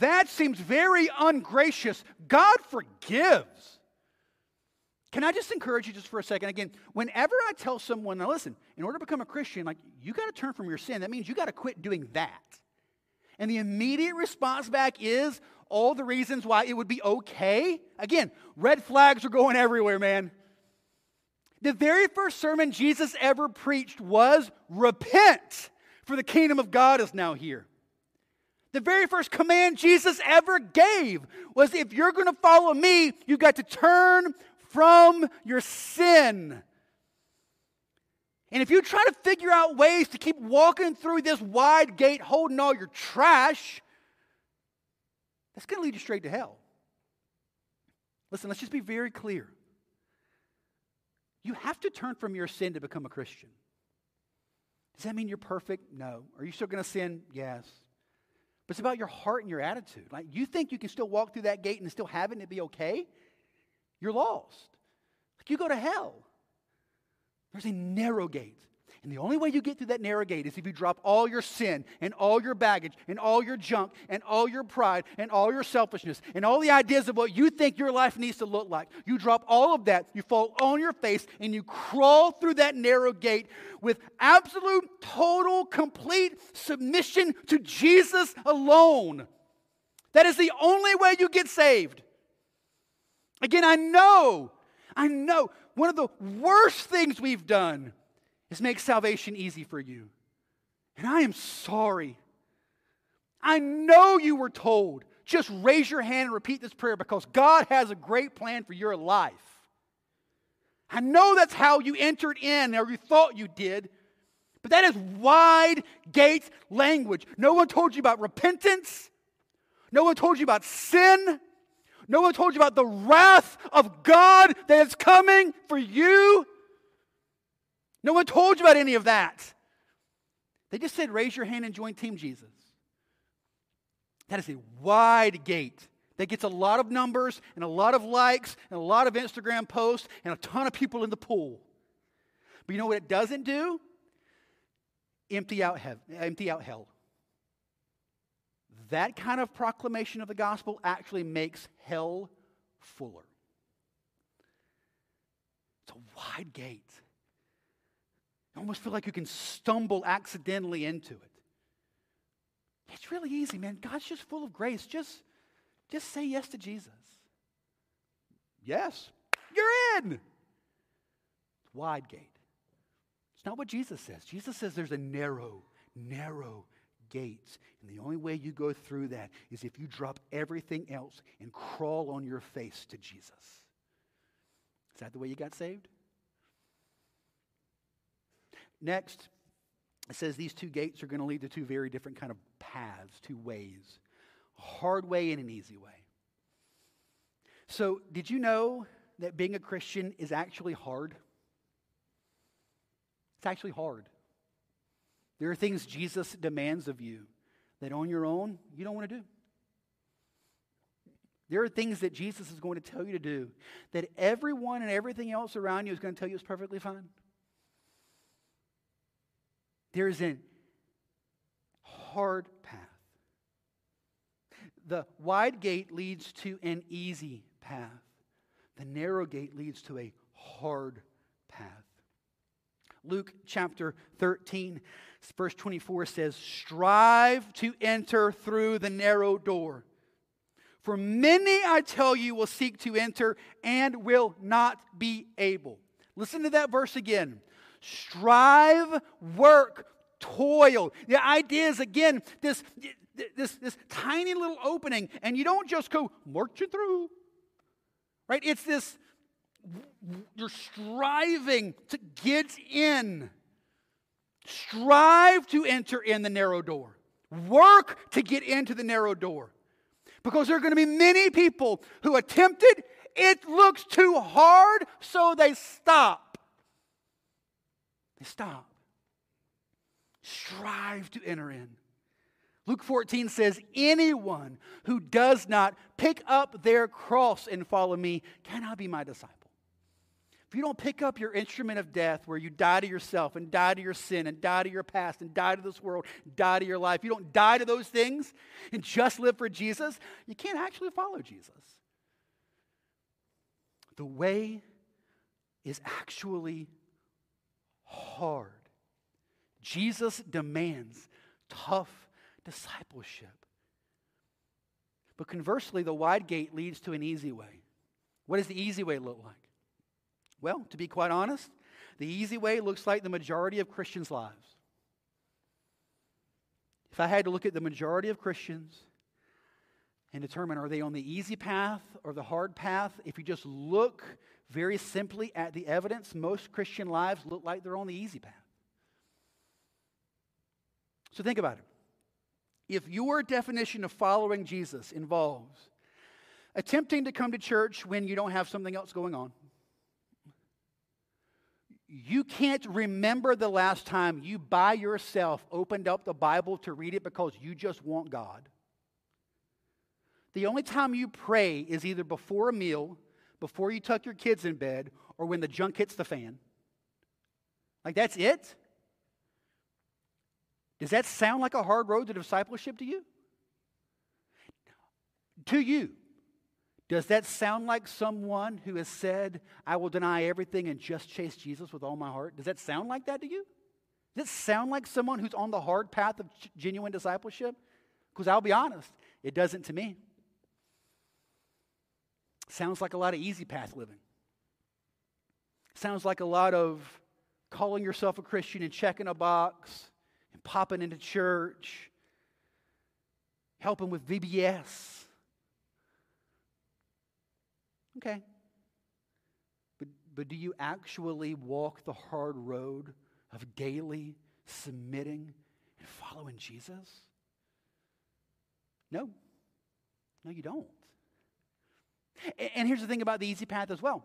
that seems very ungracious. God forgives. Can I just encourage you just for a second? Again, whenever I tell someone, now listen, in order to become a Christian, like you got to turn from your sin. That means you got to quit doing that. And the immediate response back is all the reasons why it would be okay. Again, red flags are going everywhere, man. The very first sermon Jesus ever preached was repent, for the kingdom of God is now here. The very first command Jesus ever gave was if you're going to follow me, you've got to turn from your sin. And if you try to figure out ways to keep walking through this wide gate holding all your trash, that's going to lead you straight to hell. Listen, let's just be very clear. You have to turn from your sin to become a Christian. Does that mean you're perfect? No. Are you still going to sin? Yes. But it's about your heart and your attitude. Like you think you can still walk through that gate and still have it be okay? You're lost. Like you go to hell. There's a narrow gate. And the only way you get through that narrow gate is if you drop all your sin and all your baggage and all your junk and all your pride and all your selfishness and all the ideas of what you think your life needs to look like. You drop all of that, you fall on your face, and you crawl through that narrow gate with absolute, total, complete submission to Jesus alone. That is the only way you get saved. Again, I know, I know, one of the worst things we've done is make salvation easy for you. And I am sorry. I know you were told, just raise your hand and repeat this prayer because God has a great plan for your life. I know that's how you entered in or you thought you did, but that is wide gate language. No one told you about repentance. No one told you about sin. No one told you about the wrath of God that is coming for you. No one told you about any of that. They just said, raise your hand and join Team Jesus. That is a wide gate that gets a lot of numbers and a lot of likes and a lot of Instagram posts and a ton of people in the pool. But you know what it doesn't do? Empty out, heaven, empty out hell. That kind of proclamation of the gospel actually makes hell fuller. It's a wide gate. You almost feel like you can stumble accidentally into it. It's really easy, man. God's just full of grace. Just, just say yes to Jesus. Yes, you're in. Wide gate. It's not what Jesus says. Jesus says there's a narrow, narrow gate. And the only way you go through that is if you drop everything else and crawl on your face to Jesus. Is that the way you got saved? Next, it says these two gates are going to lead to two very different kind of paths, two ways. A hard way and an easy way. So, did you know that being a Christian is actually hard? It's actually hard. There are things Jesus demands of you that on your own you don't want to do. There are things that Jesus is going to tell you to do that everyone and everything else around you is going to tell you is perfectly fine. There is a hard path. The wide gate leads to an easy path. The narrow gate leads to a hard path. Luke chapter 13, verse 24 says, Strive to enter through the narrow door. For many, I tell you, will seek to enter and will not be able. Listen to that verse again. Strive, work, toil. The idea is, again, this, this, this tiny little opening, and you don't just go marching through, right? It's this, you're striving to get in. Strive to enter in the narrow door. Work to get into the narrow door. Because there are going to be many people who attempted, it looks too hard, so they stop. Stop. Strive to enter in. Luke 14 says, Anyone who does not pick up their cross and follow me cannot be my disciple. If you don't pick up your instrument of death where you die to yourself and die to your sin and die to your past and die to this world, die to your life, you don't die to those things and just live for Jesus, you can't actually follow Jesus. The way is actually hard. Jesus demands tough discipleship. But conversely, the wide gate leads to an easy way. What does the easy way look like? Well, to be quite honest, the easy way looks like the majority of Christians' lives. If I had to look at the majority of Christians and determine are they on the easy path or the hard path, if you just look very simply at the evidence, most Christian lives look like they're on the easy path. So think about it. If your definition of following Jesus involves attempting to come to church when you don't have something else going on, you can't remember the last time you by yourself opened up the Bible to read it because you just want God. The only time you pray is either before a meal, before you tuck your kids in bed, or when the junk hits the fan. Like that's it? Does that sound like a hard road to discipleship to you? To you. Does that sound like someone who has said, I will deny everything and just chase Jesus with all my heart? Does that sound like that to you? Does it sound like someone who's on the hard path of genuine discipleship? Because I'll be honest, it doesn't to me. Sounds like a lot of easy path living. Sounds like a lot of calling yourself a Christian and checking a box and popping into church, helping with VBS Okay. But, but do you actually walk the hard road of daily submitting and following Jesus? No. No, you don't. And, here's the thing about the easy path as well.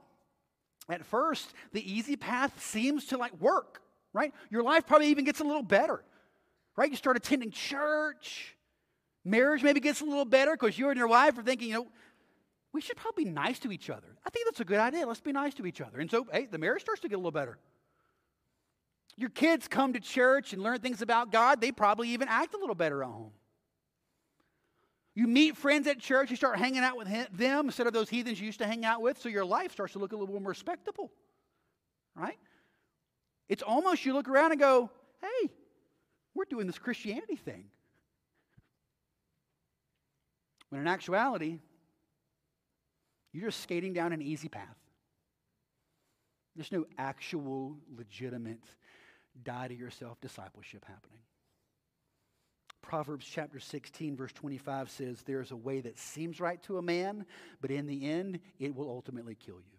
At first, the easy path seems to like work, right? Your life probably even gets a little better, right? You start attending church. Marriage maybe gets a little better because you and your wife are thinking, you know, we should probably be nice to each other. I think that's a good idea. Let's be nice to each other. And so, hey, the marriage starts to get a little better. Your kids come to church and learn things about God, they probably even act a little better at home. You meet friends at church, you start hanging out with them instead of those heathens you used to hang out with, so your life starts to look a little more respectable. Right? It's almost you look around and go, hey, we're doing this Christianity thing. When in actuality, you're just skating down an easy path. There's no actual, legitimate, die to yourself discipleship happening. Proverbs chapter 16, verse 25 says, There's a way that seems right to a man, but in the end, it will ultimately kill you.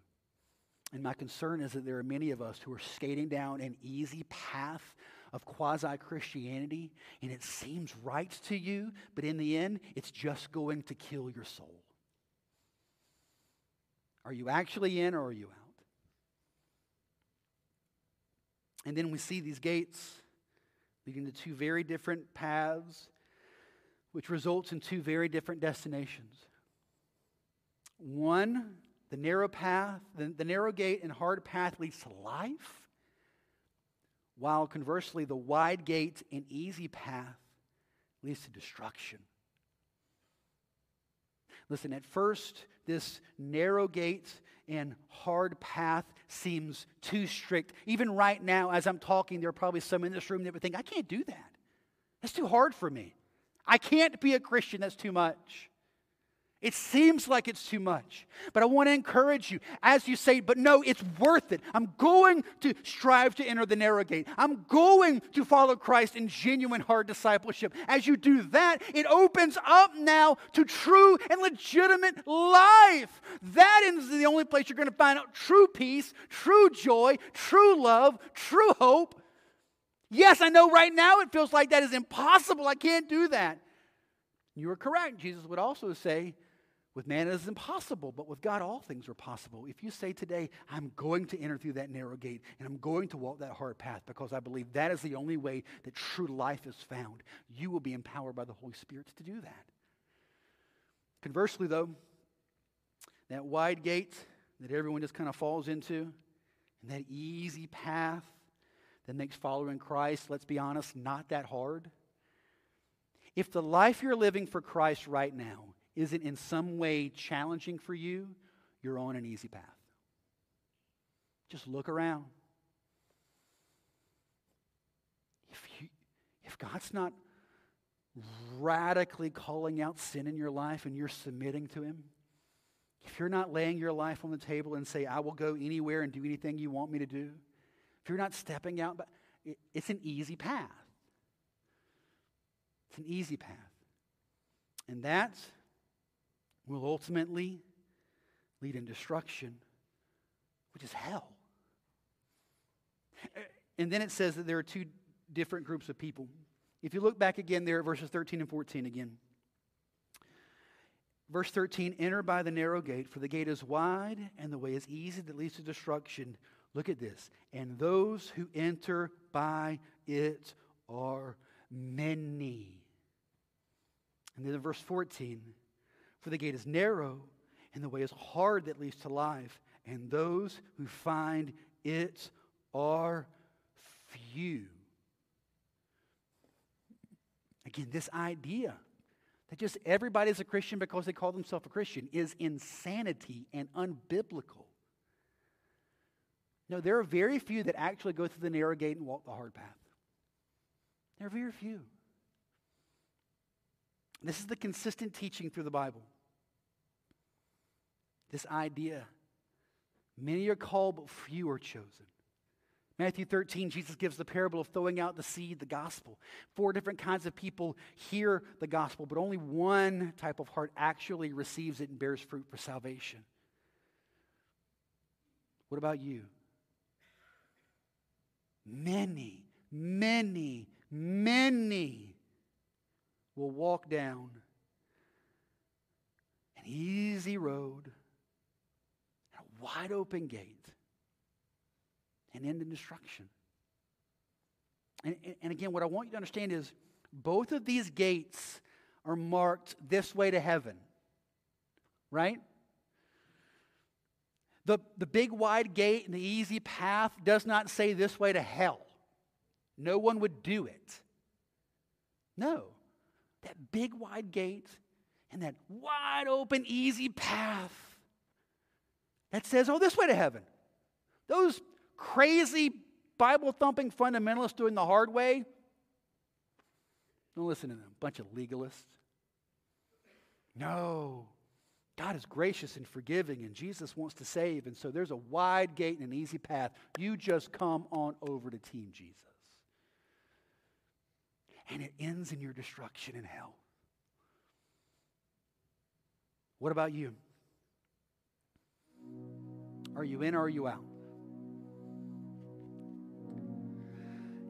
And my concern is that there are many of us who are skating down an easy path of quasi Christianity, and it seems right to you, but in the end, it's just going to kill your soul. Are you actually in or are you out? And then we see these gates leading to two very different paths, which results in two very different destinations. One, the narrow path, the, the narrow gate and hard path leads to life, while conversely, the wide gate and easy path leads to destruction. Listen, at first, this narrow gate and hard path seems too strict. Even right now, as I'm talking, there are probably some in this room that would think, I can't do that. That's too hard for me. I can't be a Christian, that's too much. It seems like it's too much. But I want to encourage you as you say, but no, it's worth it. I'm going to strive to enter the narrow gate. I'm going to follow Christ in genuine hard discipleship. As you do that, it opens up now to true and legitimate life. That is the only place you're going to find out true peace, true joy, true love, true hope. Yes, I know right now it feels like that is impossible. I can't do that. You are correct. Jesus would also say, with man, it is impossible, but with God, all things are possible. If you say today, I'm going to enter through that narrow gate and I'm going to walk that hard path because I believe that is the only way that true life is found, you will be empowered by the Holy Spirit to do that. Conversely, though, that wide gate that everyone just kind of falls into, and that easy path that makes following Christ, let's be honest, not that hard. If the life you're living for Christ right now isn't in some way challenging for you, you're on an easy path. Just look around. If, you, if God's not radically calling out sin in your life and you're submitting to Him, if you're not laying your life on the table and say, I will go anywhere and do anything you want me to do, if you're not stepping out, but it's an easy path. It's an easy path. And that's will ultimately lead in destruction, which is hell. Eh, and then it says that there are two different groups of people. If you look back again there at verses 13 and 14 again. Verse 13, enter by the narrow gate, for the gate is wide and the way is easy that leads to destruction. Look at this. And those who enter by it are many. And then in verse 14, for the gate is narrow, and the way is hard that leads to life, and those who find it are few. Again, this idea that just everybody's a Christian because they call themselves a Christian is insanity and unbiblical. No, there are very few that actually go through the narrow gate and walk the hard path. There are very few. This is the consistent teaching through the Bible. This idea many are called, but few are chosen. Matthew 13, Jesus gives the parable of throwing out the seed, the gospel. Four different kinds of people hear the gospel, but only one type of heart actually receives it and bears fruit for salvation. What about you? Many, many, many will walk down an easy road, wide open gate, and end in destruction. And, and again, what I want you to understand is both of these gates are marked this way to heaven, right? The, the big wide gate and the easy path does not say this way to hell. No one would do it. No that big wide gate and that wide open, easy path that says, oh, this way to heaven. Those crazy Bible thumping fundamentalists doing the hard way, don't listen to them. Bunch of legalists. No. God is gracious and forgiving, and Jesus wants to save. And so there's a wide gate and an easy path. You just come on over to Team Jesus and it ends in your destruction in hell. What about you? Are you in or are you out?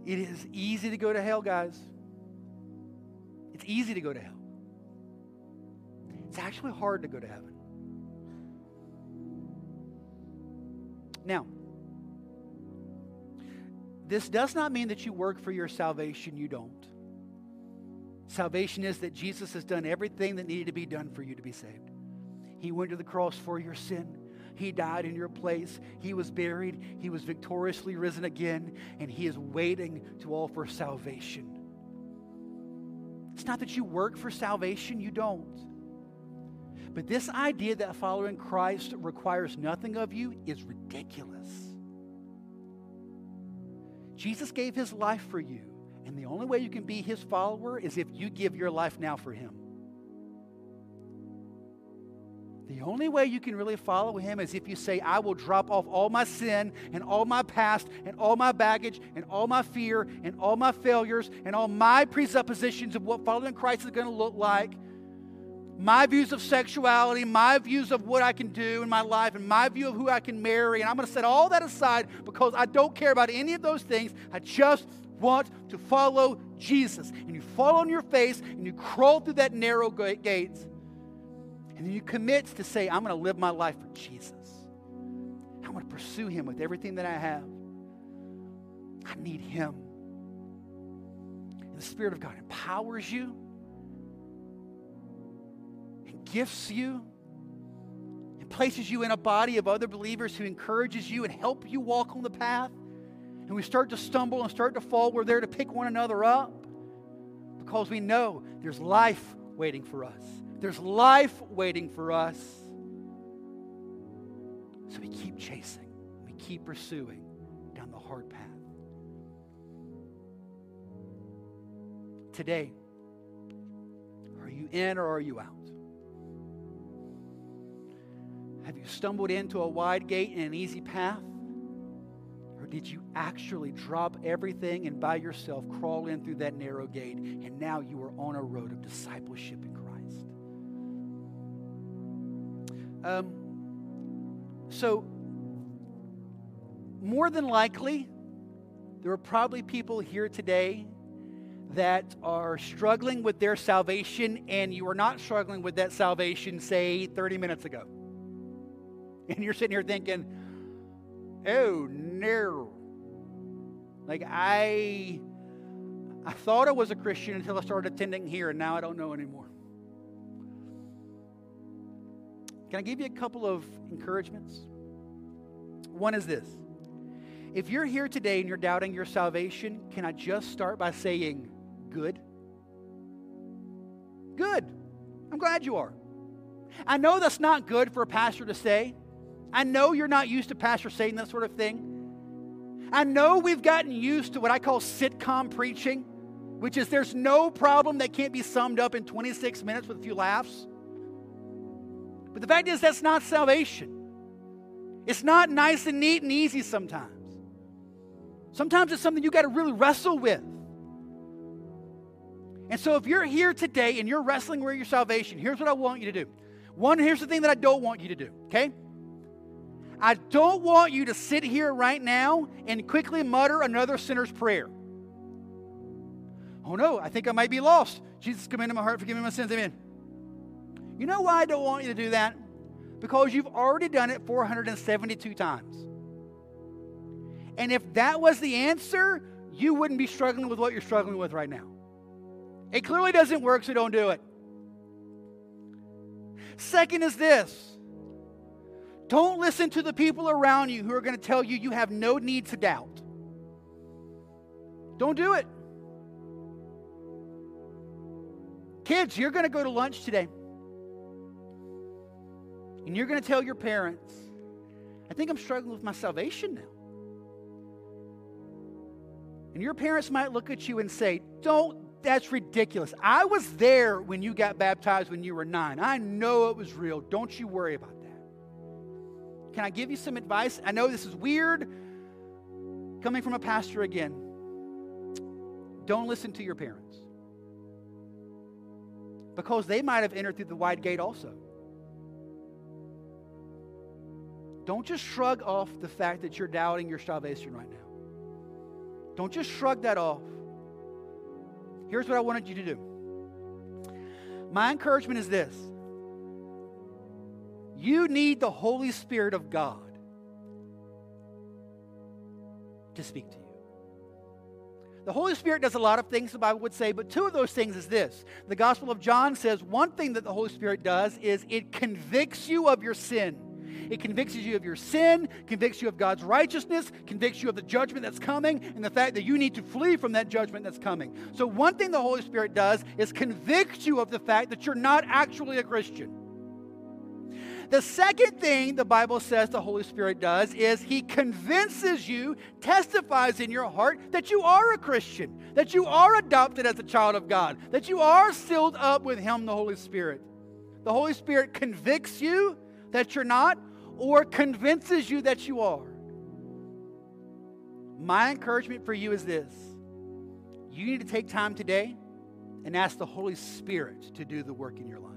It is easy to go to hell, guys. It's easy to go to hell. It's actually hard to go to heaven. Now, this does not mean that you work for your salvation, you don't. Salvation is that Jesus has done everything that needed to be done for you to be saved. He went to the cross for your sin. He died in your place. He was buried. He was victoriously risen again, and He is waiting to offer salvation. It's not that you work for salvation, you don't. But this idea that following Christ requires nothing of you is ridiculous. Jesus gave his life for you, and the only way you can be his follower is if you give your life now for him. The only way you can really follow him is if you say, I will drop off all my sin and all my past and all my baggage and all my fear and all my failures and all my presuppositions of what following Christ is going to look like, my views of sexuality, my views of what I can do in my life, and my view of who I can marry. And I'm going to set all that aside because I don't care about any of those things. I just want to follow Jesus. And you fall on your face and you crawl through that narrow gate and then you commit to say, I'm going to live my life for Jesus. I'm going to pursue him with everything that I have. I need him. And the Spirit of God empowers you and gifts you and places you in a body of other believers who encourages you and help you walk on the path. And we start to stumble and start to fall. We're there to pick one another up because we know there's life waiting for us. There's life waiting for us. So we keep chasing, we keep pursuing down the hard path. Today, are you in or are you out? Have you stumbled into a wide gate and an easy path? Or did you actually drop everything and by yourself crawl in through that narrow gate and now you are on a road of discipleship in Um, so, more than likely, there are probably people here today that are struggling with their salvation, and you are not struggling with that salvation, say, 30 minutes ago. And you're sitting here thinking, oh, no. Like, I. I thought I was a Christian until I started attending here, and now I don't know anymore. Can I give you a couple of encouragements? One is this if you're here today and you're doubting your salvation, can I just start by saying, good? Good. I'm glad you are. I know that's not good for a pastor to say. I know you're not used to pastor saying that sort of thing. I know we've gotten used to what I call sitcom preaching, which is there's no problem that can't be summed up in 26 minutes with a few laughs. But the fact is, that's not salvation. It's not nice and neat and easy sometimes. Sometimes it's something you got to really wrestle with. And so, if you're here today and you're wrestling with your salvation, here's what I want you to do. One, here's the thing that I don't want you to do, okay? I don't want you to sit here right now and quickly mutter another sinner's prayer. Oh no, I think I might be lost. Jesus, come into my heart, forgive me my sins, amen. You know why I don't want you to do that? Because you've already done it 472 times. And if that was the answer, you wouldn't be struggling with what you're struggling with right now. It clearly doesn't work, so don't do it. Second is this don't listen to the people around you who are going to tell you you have no need to doubt. Don't do it. Kids, you're going to go to lunch today and you're going to tell your parents, I think I'm struggling with my salvation now. And your parents might look at you and say, Don't, that's ridiculous. I was there when you got baptized when you were nine. I know it was real. Don't you worry about that. Can I give you some advice? I know this is weird coming from a pastor again. Don't listen to your parents because they might have entered through the wide gate also. Don't just shrug off the fact that you're doubting your salvation right now. Don't just shrug that off. Here's what I wanted you to do. My encouragement is this you need the Holy Spirit of God to speak to you. The Holy Spirit does a lot of things, the Bible would say, but two of those things is this. The Gospel of John says one thing that the Holy Spirit does is it convicts you of your sin. It convicts you of your sin, convicts you of God's righteousness, convicts you of the judgment that's coming, and the fact that you need to flee from that judgment that's coming. So, one thing the Holy Spirit does is convict you of the fact that you're not actually a Christian. The second thing the Bible says the Holy Spirit does is He convinces you, testifies in your heart that you are a Christian, that you are adopted as a child of God, that you are sealed up with Him, the Holy Spirit. The Holy Spirit convicts you that you're not or convinces you that you are. My encouragement for you is this you need to take time today and ask the Holy Spirit to do the work in your life.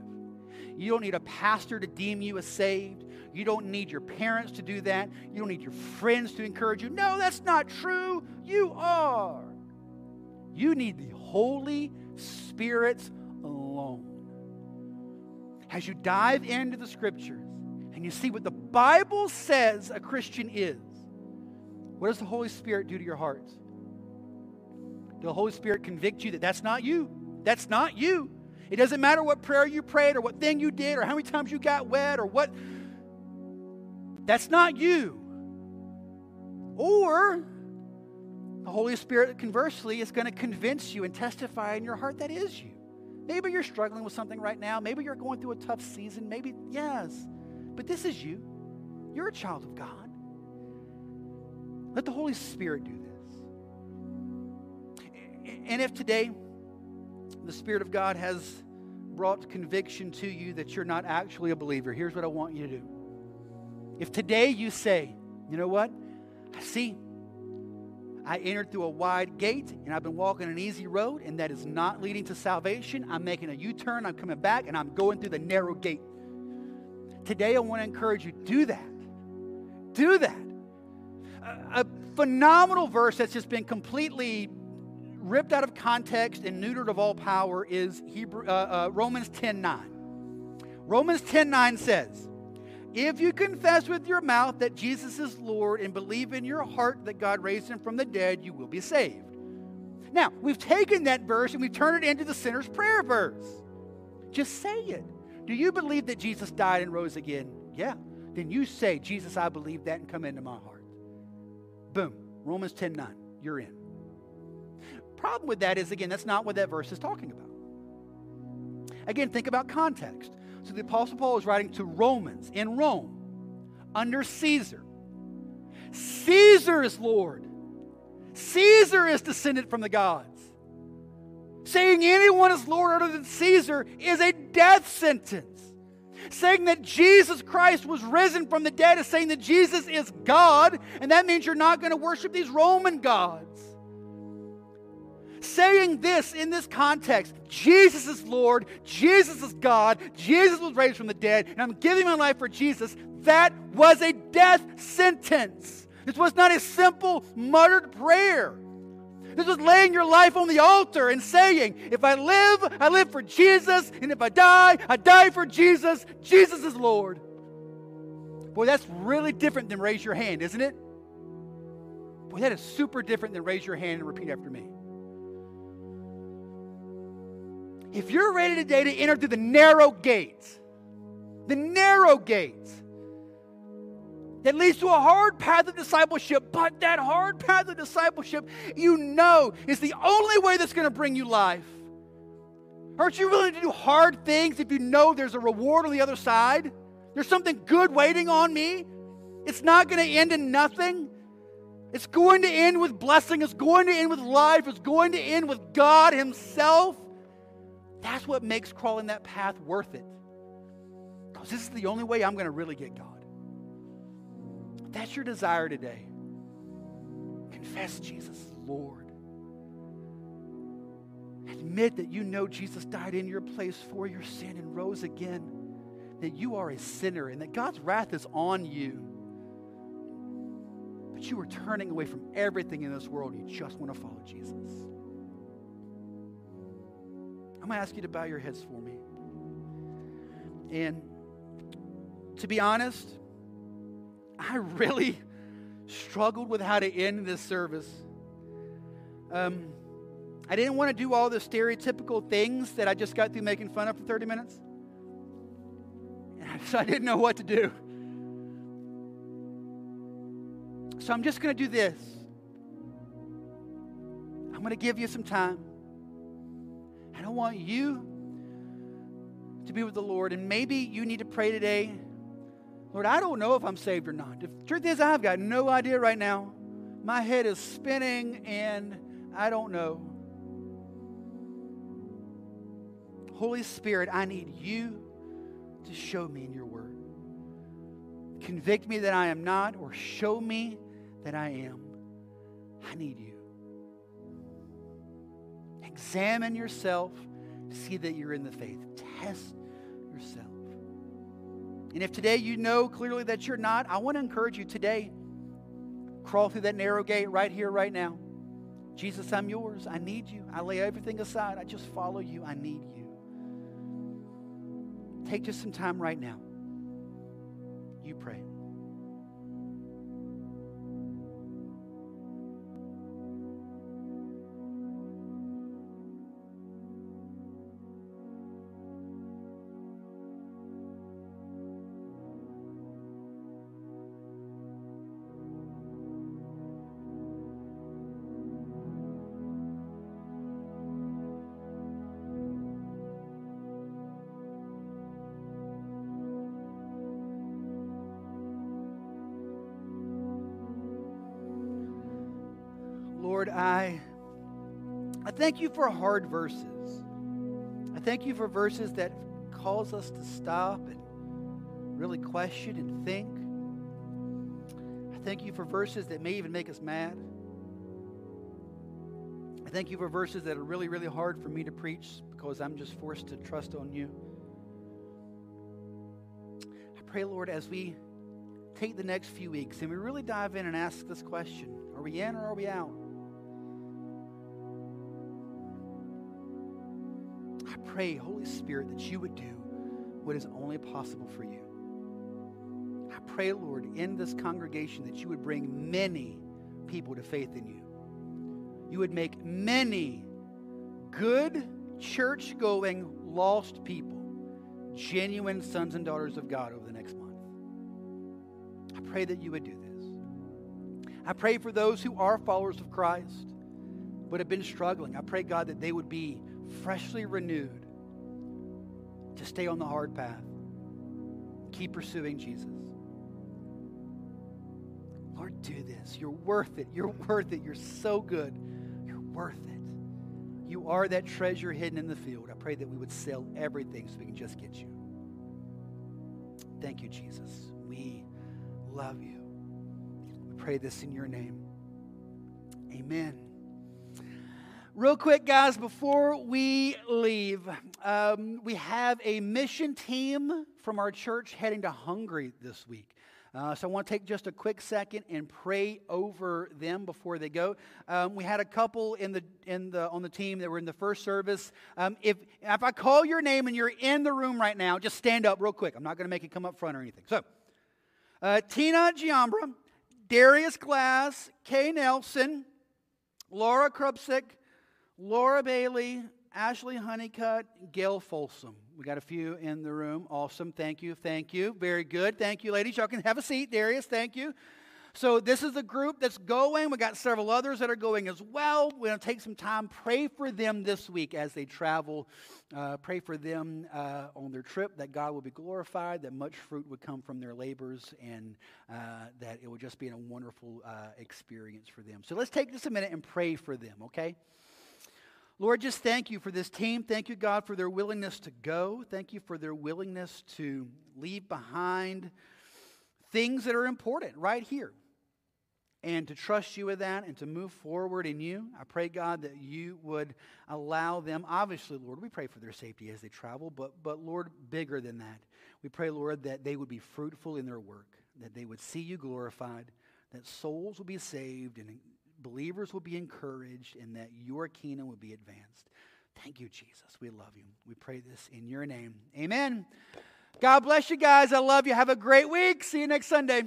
You don't need a pastor to deem you as saved. You don't need your parents to do that. You don't need your friends to encourage you. No, that's not true. You are. You need the Holy Spirit alone. As you dive into the scriptures and you see what the Bible says a Christian is, what does the Holy Spirit do to your heart? Does the Holy Spirit convict you that that's not you? That's not you. It doesn't matter what prayer you prayed or what thing you did or how many times you got wet or what. That's not you. Or the Holy Spirit, conversely, is going to convince you and testify in your heart that is you. Maybe you're struggling with something right now. Maybe you're going through a tough season. Maybe, yes. But this is you. You're a child of God. Let the Holy Spirit do this. And if today the Spirit of God has brought conviction to you that you're not actually a believer, here's what I want you to do. If today you say, you know what? I see. I entered through a wide gate and I've been walking an easy road, and that is not leading to salvation. I'm making a U turn, I'm coming back, and I'm going through the narrow gate. Today, I want to encourage you do that. Do that. A, a phenomenal verse that's just been completely ripped out of context and neutered of all power is Hebrew, uh, uh, Romans 10 9. Romans 10 9 says, If you confess with your mouth that Jesus is Lord and believe in your heart that God raised him from the dead, you will be saved. Now, we've taken that verse and we've turned it into the sinner's prayer verse. Just say it. Do you believe that Jesus died and rose again? Yeah. Then you say, Jesus, I believe that and come into my heart. Boom. Romans 10 9. You're in problem with that is, again, that's not what that verse is talking about. Again, think about context. So the Apostle Paul is writing to Romans in Rome under Caesar. Caesar is Lord. Caesar is descended from the gods. Saying anyone is Lord other than Caesar is a death sentence. Saying that Jesus Christ was risen from the dead is saying that Jesus is God, and that means you're not going to worship these Roman gods saying this in this context Jesus is Lord, Jesus is God, Jesus was raised from the dead, and I'm giving my life for Jesus, that was a death sentence. This was not a simple muttered prayer. This was laying your life on the altar and saying, if I live, I live for Jesus, and if I die, I die for Jesus. Jesus is Lord. Boy, that's really different than raise your hand, isn't it? Boy, that is super different than raise your hand and repeat after me. If you're ready today to enter through the narrow gates, the narrow gates that leads to a hard path of discipleship, but that hard path of discipleship you know is the only way that's going to bring you life. Aren't you willing to do hard things if you know there's a reward on the other side? There's something good waiting on me. It's not going to end in nothing. It's going to end with blessing. It's going to end with life. It's going to end with God Himself. That's what makes crawling that path worth it. Because this is the only way I'm going to really get God. That's your desire today. Confess Jesus Lord. Admit that you know Jesus died in your place for your sin and rose again. That you are a sinner and that God's wrath is on you. But you are turning away from everything in this world. You just want to follow Jesus. I'm going to ask you to bow your heads for me. And to be honest, I really struggled with how to end this service. Um, I didn't want to do all the stereotypical things that I just got through making fun of for 30 minutes. So I didn't know what to do. So I'm just going to do this. I'm going to give you some time. I want you to be with the Lord. And maybe you need to pray today. Lord, I don't know if I'm saved or not. The truth is, I've got no idea right now. My head is spinning and I don't know. Holy Spirit, I need you to show me in your word. Convict me that I am not, or show me that I am. I need you. Examine yourself to see that you're in the faith. Test. And if today you know clearly that you're not, I want to encourage you today. Crawl through that narrow gate right here, right now. Jesus, I'm yours. I need you. I lay everything aside. I just follow you. I need you. Take just some time right now. You pray. Lord, I, I thank you for hard verses. I thank you for verses that cause us to stop and really question and think. I thank you for verses that may even make us mad. I thank you for verses that are really, really hard for me to preach because I'm just forced to trust on you. I pray, Lord, as we take the next few weeks and we really dive in and ask this question Are we in or are we out? Pray, Holy Spirit, that you would do what is only possible for you. I pray, Lord, in this congregation that you would bring many people to faith in you. You would make many good, church going, lost people genuine sons and daughters of God over the next month. I pray that you would do this. I pray for those who are followers of Christ but have been struggling. I pray, God, that they would be freshly renewed to stay on the hard path. Keep pursuing Jesus. Lord, do this. You're worth it. You're worth it. You're so good. You're worth it. You are that treasure hidden in the field. I pray that we would sell everything so we can just get you. Thank you, Jesus. We love you. We pray this in your name. Amen. Real quick, guys, before we leave, um, we have a mission team from our church heading to Hungary this week. Uh, so I want to take just a quick second and pray over them before they go. Um, we had a couple in the in the on the team that were in the first service. Um, if if I call your name and you're in the room right now, just stand up real quick. I'm not going to make you come up front or anything. So, uh, Tina Giambra, Darius Glass, Kay Nelson, Laura Krupsik, Laura Bailey, Ashley Honeycutt, Gail Folsom. We got a few in the room. Awesome. Thank you. Thank you. Very good. Thank you, ladies. Y'all can have a seat. Darius, thank you. So, this is the group that's going. We got several others that are going as well. We're going to take some time, pray for them this week as they travel. Uh, pray for them uh, on their trip that God will be glorified, that much fruit would come from their labors, and uh, that it would just be a wonderful uh, experience for them. So, let's take just a minute and pray for them, okay? Lord, just thank you for this team. Thank you, God, for their willingness to go. Thank you for their willingness to leave behind things that are important right here and to trust you with that and to move forward in you. I pray, God, that you would allow them. Obviously, Lord, we pray for their safety as they travel, but, but Lord, bigger than that, we pray, Lord, that they would be fruitful in their work, that they would see you glorified, that souls will be saved and believers will be encouraged and that your kingdom will be advanced. Thank you, Jesus. We love you. We pray this in your name. Amen. God bless you guys. I love you. Have a great week. See you next Sunday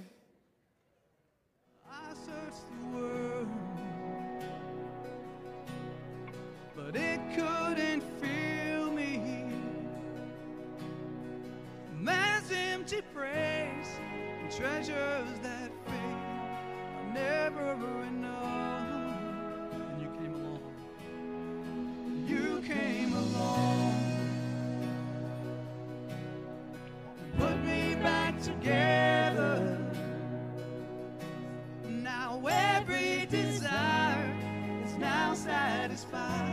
never enough. And you came along. You came along. Put me back together. Now every desire is now satisfied.